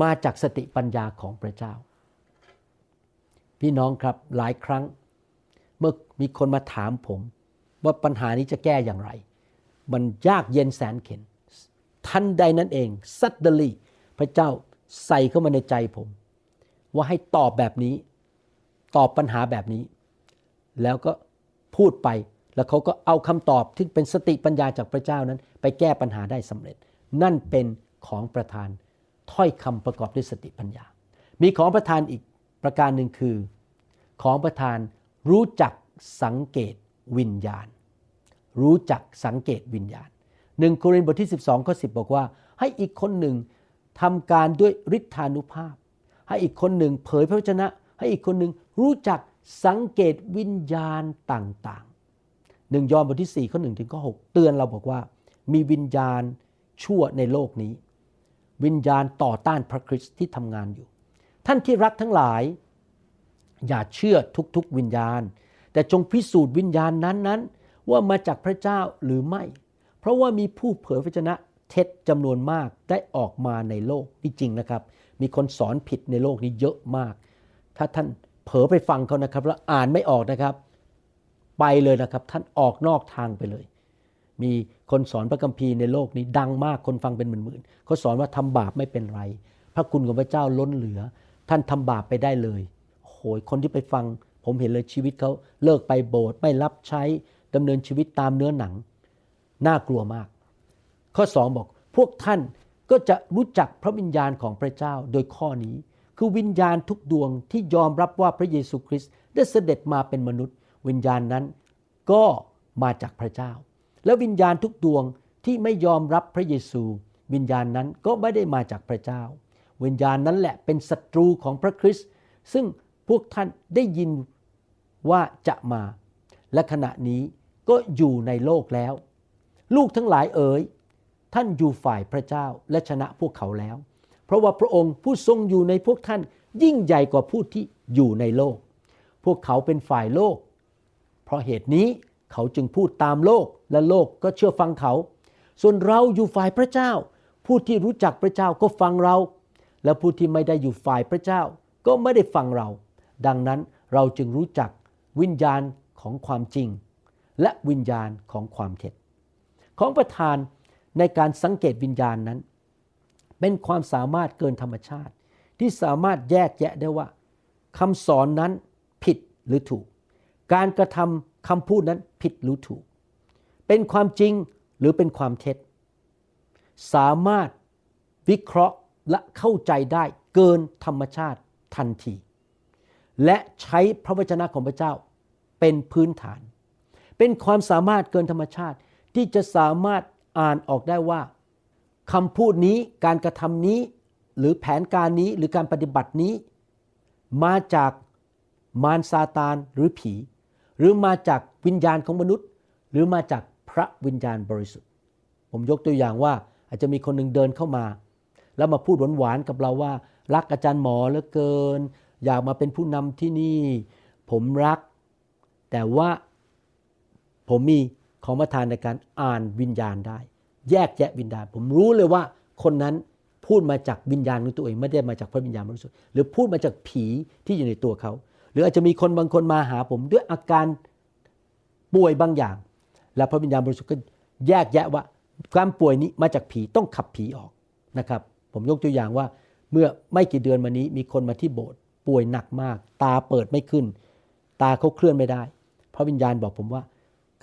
มาจากสติปัญญาของพระเจ้า พี่น้องครับหลายครั้ง เมื่อมีคนมาถามผม ว่าปัญหานี้จะแก้อย่างไร มันยากเย็นแสนเข็น ทันใดนั้นเองซัดเดลีพระเจ้า ใส่เข้ามาในใจผม ว่าให้ตอบแบบนี้ ตอบปัญหาแบบนี้ แล้วก็พูดไปแล้วเขาก็เอาคำตอบที่เป็นสติปัญญาจากพระเจ้านั้น ไปแก้ปัญหาได้สำเร็จ นั่นเป็นของประธานถ้อยคำประกอบด้วยสติปัญญา มีของประธานอีกประการหนึ่งคือ ของประธานรู้จักสังเกตวิญญาณ รู้จักสังเกตวิญญาณหนึ่งโครินธ์บทที่ 12ข้อ10บอกว่า ให้อีกคนหนึ่ง ทำการด้วยฤทธานุภาพ ให้อีกคนหนึ่งเผยพระวจนะ ให้อีกคนหนึ่งรู้จักสังเกตวิญญาณต่างๆหนึ่งยอห์นบทที่4ข้อ1ถึงข้อ6เตือนเราบอกว่า มีวิญญาณชั่วในโลกนี้ วิญญาณต่อต้านพระคริสต์ที่ทำงานอยู่ ท่านที่รักทั้งหลาย อย่าเชื่อทุกๆวิญญาณ แต่จงพิสูจน์วิญญาณนั้นๆ ว่ามาจากพระเจ้าหรือไม่ เพราะว่ามีผู้เผยพระวจนะ เท็จจำนวนมากได้ออกมาในโลกนี่จริงนะครับ มีคนสอนผิดในโลกนี้เยอะมาก ถ้าท่านเผลอไปฟังเขานะครับ แล้วอ่านไม่ออกนะครับ ไปเลยนะครับ ท่านออกนอกทางไปเลย มีคนสอนพระคัมภีร์ในโลกนี้ดังมากคนฟังเป็นหมื่นๆเขาสอนว่าทำบาปไม่เป็นไร พระคุณของพระเจ้าล้นเหลือ ท่านทำบาปไปได้เลยโอ้โหคนที่ไปฟัง ผมเห็นเลยชีวิตเขาเลิกไปโบสถ์ไม่รับใช้ดำเนินชีวิตตามเนื้อหนัง น่ากลัวมาก ข้อสองบอก พวกท่านก็จะรู้จักพระวิญญาณของพระเจ้าโดยข้อนี้ คือวิญญาณทุกดวงที่ยอมรับว่าพระเยซูคริสต์ได้เสด็จมาเป็นมนุษย์ วิญญาณนั้นก็มาจากพระเจ้า และวิญญาณทุกดวงที่ไม่ยอมรับพระเยซู วิญญาณนั้นก็ไม่ได้มาจากพระเจ้า วิญญาณนั้นแหละเป็นศัตรูของพระคริสต์ซึ่งพวกท่านได้ยินว่าจะมา และขณะนี้ก็อยู่ในโลกแล้ว ลูกทั้งหลายเอ๋ย ท่านอยู่ฝ่ายพระเจ้าและชนะพวกเขาแล้ว เพราะว่าพระองค์ผู้ทรงอยู่ในพวกท่านยิ่งใหญ่กว่าผู้ที่อยู่ในโลก พวกเขาเป็นฝ่ายโลก เพราะเหตุนี้เขาจึงพูดตามโลกและโลกก็เชื่อฟังเขา ส่วนเราอยู่ฝ่ายพระเจ้า ผู้ที่รู้จักพระเจ้าก็ฟังเรา และผู้ที่ไม่ได้อยู่ฝ่ายพระเจ้าก็ไม่ได้ฟังเรา ดังนั้นเราจึงรู้จักวิญญาณของความจริง และวิญญาณของความเท็จ ของประธาน ในการสังเกตวิญญาณนั้น เป็นความสามารถเกินธรรมชาติ ที่สามารถแยกแยะได้ว่าคำสอนนั้นผิดหรือถูก การกระทำคำพูดนั้นผิดหรือถูก เป็นความจริงหรือเป็นความเท็จ สามารถวิเคราะห์และเข้าใจได้เกินธรรมชาติทันที และใช้พระวจนะของพระเจ้าเป็นพื้นฐาน เป็นความสามารถเกินธรรมชาติที่จะสามารถ อ่านออกได้ว่าคำพูดนี้การกระทำนี้ หรือแผนการนี้หรือการปฏิบัตินี้ มาจากมารซาตานหรือผี หรือมาจากวิญญาณของมนุษย์ หรือมาจากพระวิญญาณบริสุทธิ์ ผมยกตัวอย่างว่าอาจจะมีคนหนึ่งเดินเข้ามา แล้วมาพูดหวานๆกับเราว่า รักอาจารย์หมอเหลือเกิน อยากมาเป็นผู้นำที่นี่ ผมรัก แต่ว่าผมมี ของประทานในการอ่านวิญญาณได้ แยกแยะวิญญาณ ผมรู้เลยว่าคนนั้นพูดมาจากวิญญาณของตัวเองไม่ได้มาจากพระวิญญาณบริสุทธิ์หรือพูดมาจากผีที่อยู่ในตัวเขา หรืออาจจะมีคนบางคนมาหาผมด้วยอาการป่วยบางอย่าง และพระวิญญาณบริสุทธิ์ก็แยกแยะว่าความป่วยนี้มาจากผีต้องขับผีออกนะครับ ผมยกตัวอย่างว่าเมื่อไม่กี่เดือนมานี้มีคนมาที่โบสถ์ป่วยหนักมาก ตาเปิดไม่ขึ้น ตาเขาเคลื่อนไม่ได้ พระวิญญาณบอกผมว่า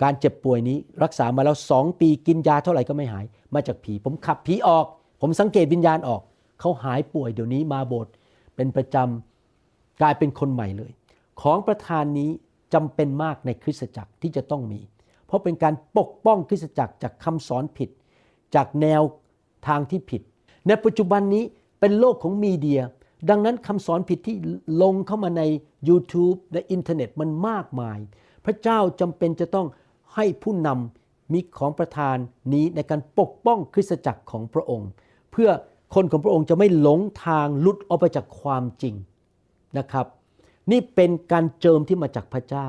การเจ็บป่วยนี้รักษามาแล้วสองปีกินยาเท่าไหร่ก็ไม่หาย มาจากผี ผมขับผีออก ผมสังเกตวิญญาณออก เขาหายป่วยเดี๋ยวนี้มาโบสถ์เป็นประจำกลายเป็นคนใหม่เลย ของประธานนี้จำเป็นมากในคริสตจักรที่จะต้องมี เพราะเป็นการปกป้องคริสตจักรจากคำสอนผิด จากแนวทางที่ผิด ในปัจจุบันนี้เป็นโลกของมีเดีย ดังนั้นคำสอนผิดที่ลงเข้ามาใน YouTube และอินเทอร์เน็ตมันมากมาย พระเจ้าจำเป็นจะต้อง ให้ผู้นำมีของประธานนี้ในการปกป้องคริสตจักรของพระองค์ เพื่อคนของพระองค์จะไม่หลงทางลุดออกไปจากความจริงนะครับ นี่เป็นการเจิมที่มาจากพระเจ้า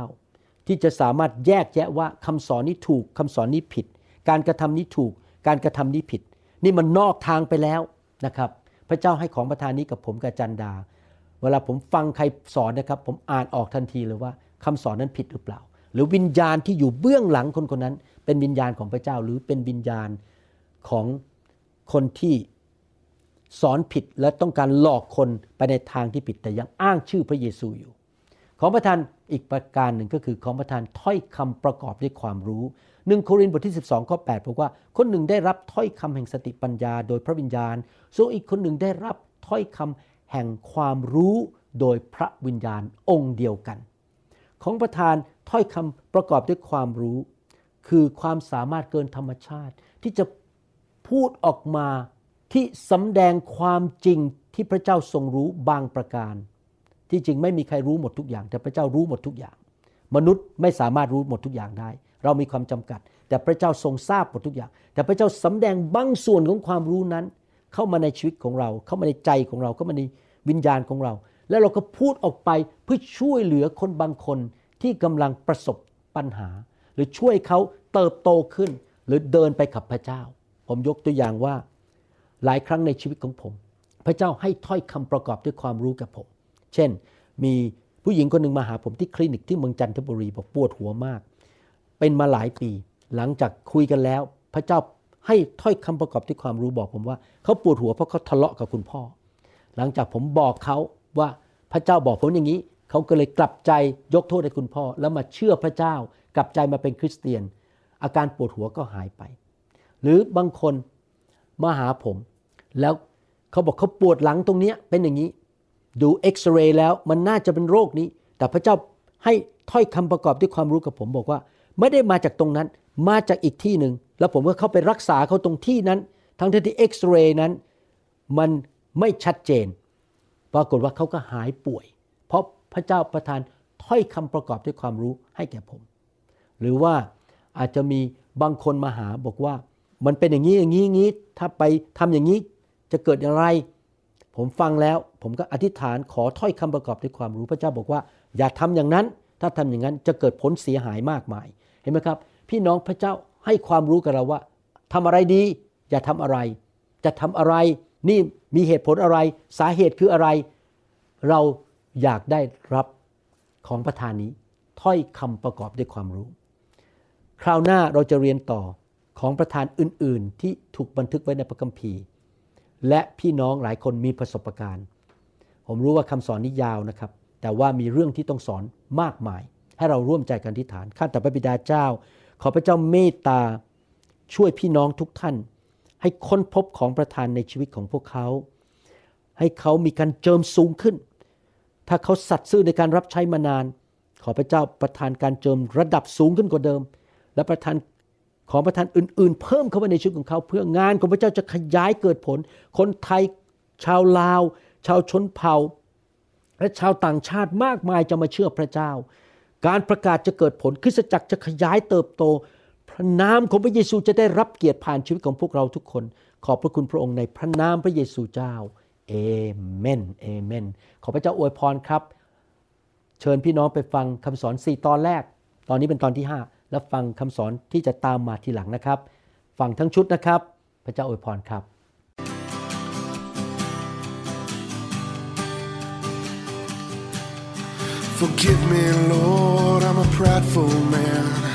ที่จะสามารถแยกแยะว่าคำสอนนี้ถูกคำสอนนี้ผิด การกระทำนี้ถูก การกระทำนี้ผิด นี่มันนอกทางไปแล้วนะครับ พระเจ้าให้ของประทานนี้กับผมกับจันดา เวลาผมฟังใครสอนนะครับ ผมอ่านออกทันทีเลยว่าคำสอนนั้นผิดหรือเปล่า หรือวิญญาณที่อยู่เบื้องหลังคนคนนั้น เป็นวิญญาณของพระเจ้า หรือเป็นวิญญาณของคนที่สอนผิดและต้องการหลอกคนไปในทางที่ผิดแต่ยังอ้างชื่อพระเยซูอยู่ ของประทานอีกประการหนึ่งก็คือของประทานถ้อยคำประกอบด้วยความรู้หนึ่งโครินธ์บทที่ 12 ข้อ 8 บอกว่า คนหนึ่งได้รับถ้อยคำแห่งสติปัญญาโดยพระวิญญาณ ส่วนอีกคนหนึ่งได้รับถ้อยคำแห่งความรู้โดยพระวิญญาณองค์เดียวกัน ของประทานถ้อยคำประกอบด้วยความรู้ คือความสามารถเกินธรรมชาติ ที่จะพูดออกมาที่สำแดงความจริงที่พระเจ้าทรงรู้บางประการ ที่จริงไม่มีใครรู้หมดทุกอย่าง แต่พระเจ้ารู้หมดทุกอย่าง มนุษย์ไม่สามารถรู้หมดทุกอย่างได้ เรามีความจำกัด แต่พระเจ้าทรงทราบหมดทุกอย่าง แต่พระเจ้าสำแดงบางส่วนของความรู้นั้น เข้ามาในชีวิตของเรา เข้ามาในใจของเราเข้ามาในวิญญาณของเรา แล้วเราก็พูดออกไปเพื่อช่วยเหลือคนบางคนที่กำลังประสบปัญหา หรือช่วยเขาเติบโตขึ้น หรือเดินไปกับพระเจ้า ผมยกตัวอย่างว่าหลายครั้งในชีวิตของผม พระเจ้าให้ถ้อยคำประกอบด้วยความรู้กับผม เช่น มีผู้หญิงคนหนึ่งมาหาผมที่คลินิกที่เมืองจันทบุรีบอกปวดหัวมาก เป็นมาหลายปี หลังจากคุยกันแล้ว พระเจ้าให้ถ้อยคำประกอบด้วยความรู้บอกผมว่า เขาปวดหัวเพราะเขาทะเลาะกับคุณพ่อ หลังจากผมบอกเขา ว่าพระเจ้าบอกผมอย่างนี้ เขาก็เลยกลับใจยกโทษให้คุณพ่อ แล้วมาเชื่อพระเจ้ากลับใจมาเป็นคริสเตียน อาการปวดหัวก็หายไป หรือบางคนมาหาผม แล้วเขาบอกเขาปวดหลังตรงเนี้ยเป็นอย่างนี้ ดูเอ็กซเรย์แล้วมันน่าจะเป็นโรคนี้ แต่พระเจ้าให้ถ้อยคำประกอบด้วยความรู้กับผมบอกว่า ไม่ได้มาจากตรงนั้นมาจากอีกที่หนึ่งแล้วผมก็เข้าไปรักษาเขาตรงที่นั้น ทั้งที่เอ็กซเรย์นั้น มันไม่ชัดเจน ปรากฏว่าเขาก็หายป่วย เพราะพระเจ้าประทานถ้อยคำประกอบด้วยความรู้ให้แก่ผม หรือว่าอาจจะมีบางคนมาหาบอกว่า มันเป็นอย่างนี้อย่างนี้อย่างนี้ ถ้าไปทำอย่างนี้จะเกิดอะไร ผมฟังแล้วผมก็อธิษฐานขอถ้อยคำประกอบด้วยความรู้พระเจ้าบอกว่า อย่าทำอย่างนั้น ถ้าทำอย่างนั้นจะเกิดผลเสียหายมากมาย เห็นไหมครับ พี่น้องพระเจ้าให้ความรู้กับเราว่าทำอะไรดี อย่าทำอะไร จะทำอะไร นี่มีเหตุผลอะไร สาเหตุคืออะไร เราอยากได้รับของประทานนี้ ถ้อยคำประกอบด้วยความรู้ คราวหน้าเราจะเรียนต่อของประธานอื่น ๆ ที่ถูกบันทึกไว้ในพระคัมภีร์ และพี่น้องหลายคนมีประสบการณ์ ผมรู้ว่าคำสอนนี้ยาวนะครับ แต่ว่ามีเรื่องที่ต้องสอนมากมาย ให้เราร่วมใจกันที่ฐานข้าแต่พระบิดาเจ้า ขอพระเจ้าเมตตาช่วยพี่น้องทุกท่าน ให้ค้นพบของประทานในชีวิตของพวกเขา ให้เขามีการเจิมสูงขึ้น ถ้าเขาสัตย์ซื่อในการรับใช้มานาน ขอพระเจ้าประทานการเจิมระดับสูงขึ้นกว่าเดิม และประทานของประทานอื่น ๆ เพิ่มเข้าไปในชีวิตของเขา เพื่องานของพระเจ้าจะขยายเกิดผล คนไทยชาวลาว ชาวชนเผ่า และชาวต่างชาติมากมายจะมาเชื่อพระเจ้า การประกาศจะเกิดผลคริสตจักรจะขยายเติบโต พระนามของพระเยซูจะได้รับเกียรติผ่านชีวิตของพวกเราทุกคน ขอบพระคุณพระองค์ในพระนามพระเยซูเจ้าเอเมนเอเมนขอพระเจ้าอวยพรครับ เชิญพี่น้องไปฟังคำสอน 4 ตอนแรก ตอนนี้เป็นตอนที่ 5 แล้วฟังคำสอนที่จะตามมาทีหลังนะครับ ฟังทั้งชุดนะครับ พระเจ้าอวยพรครับ Forgive me, Lord, I'm a prideful man.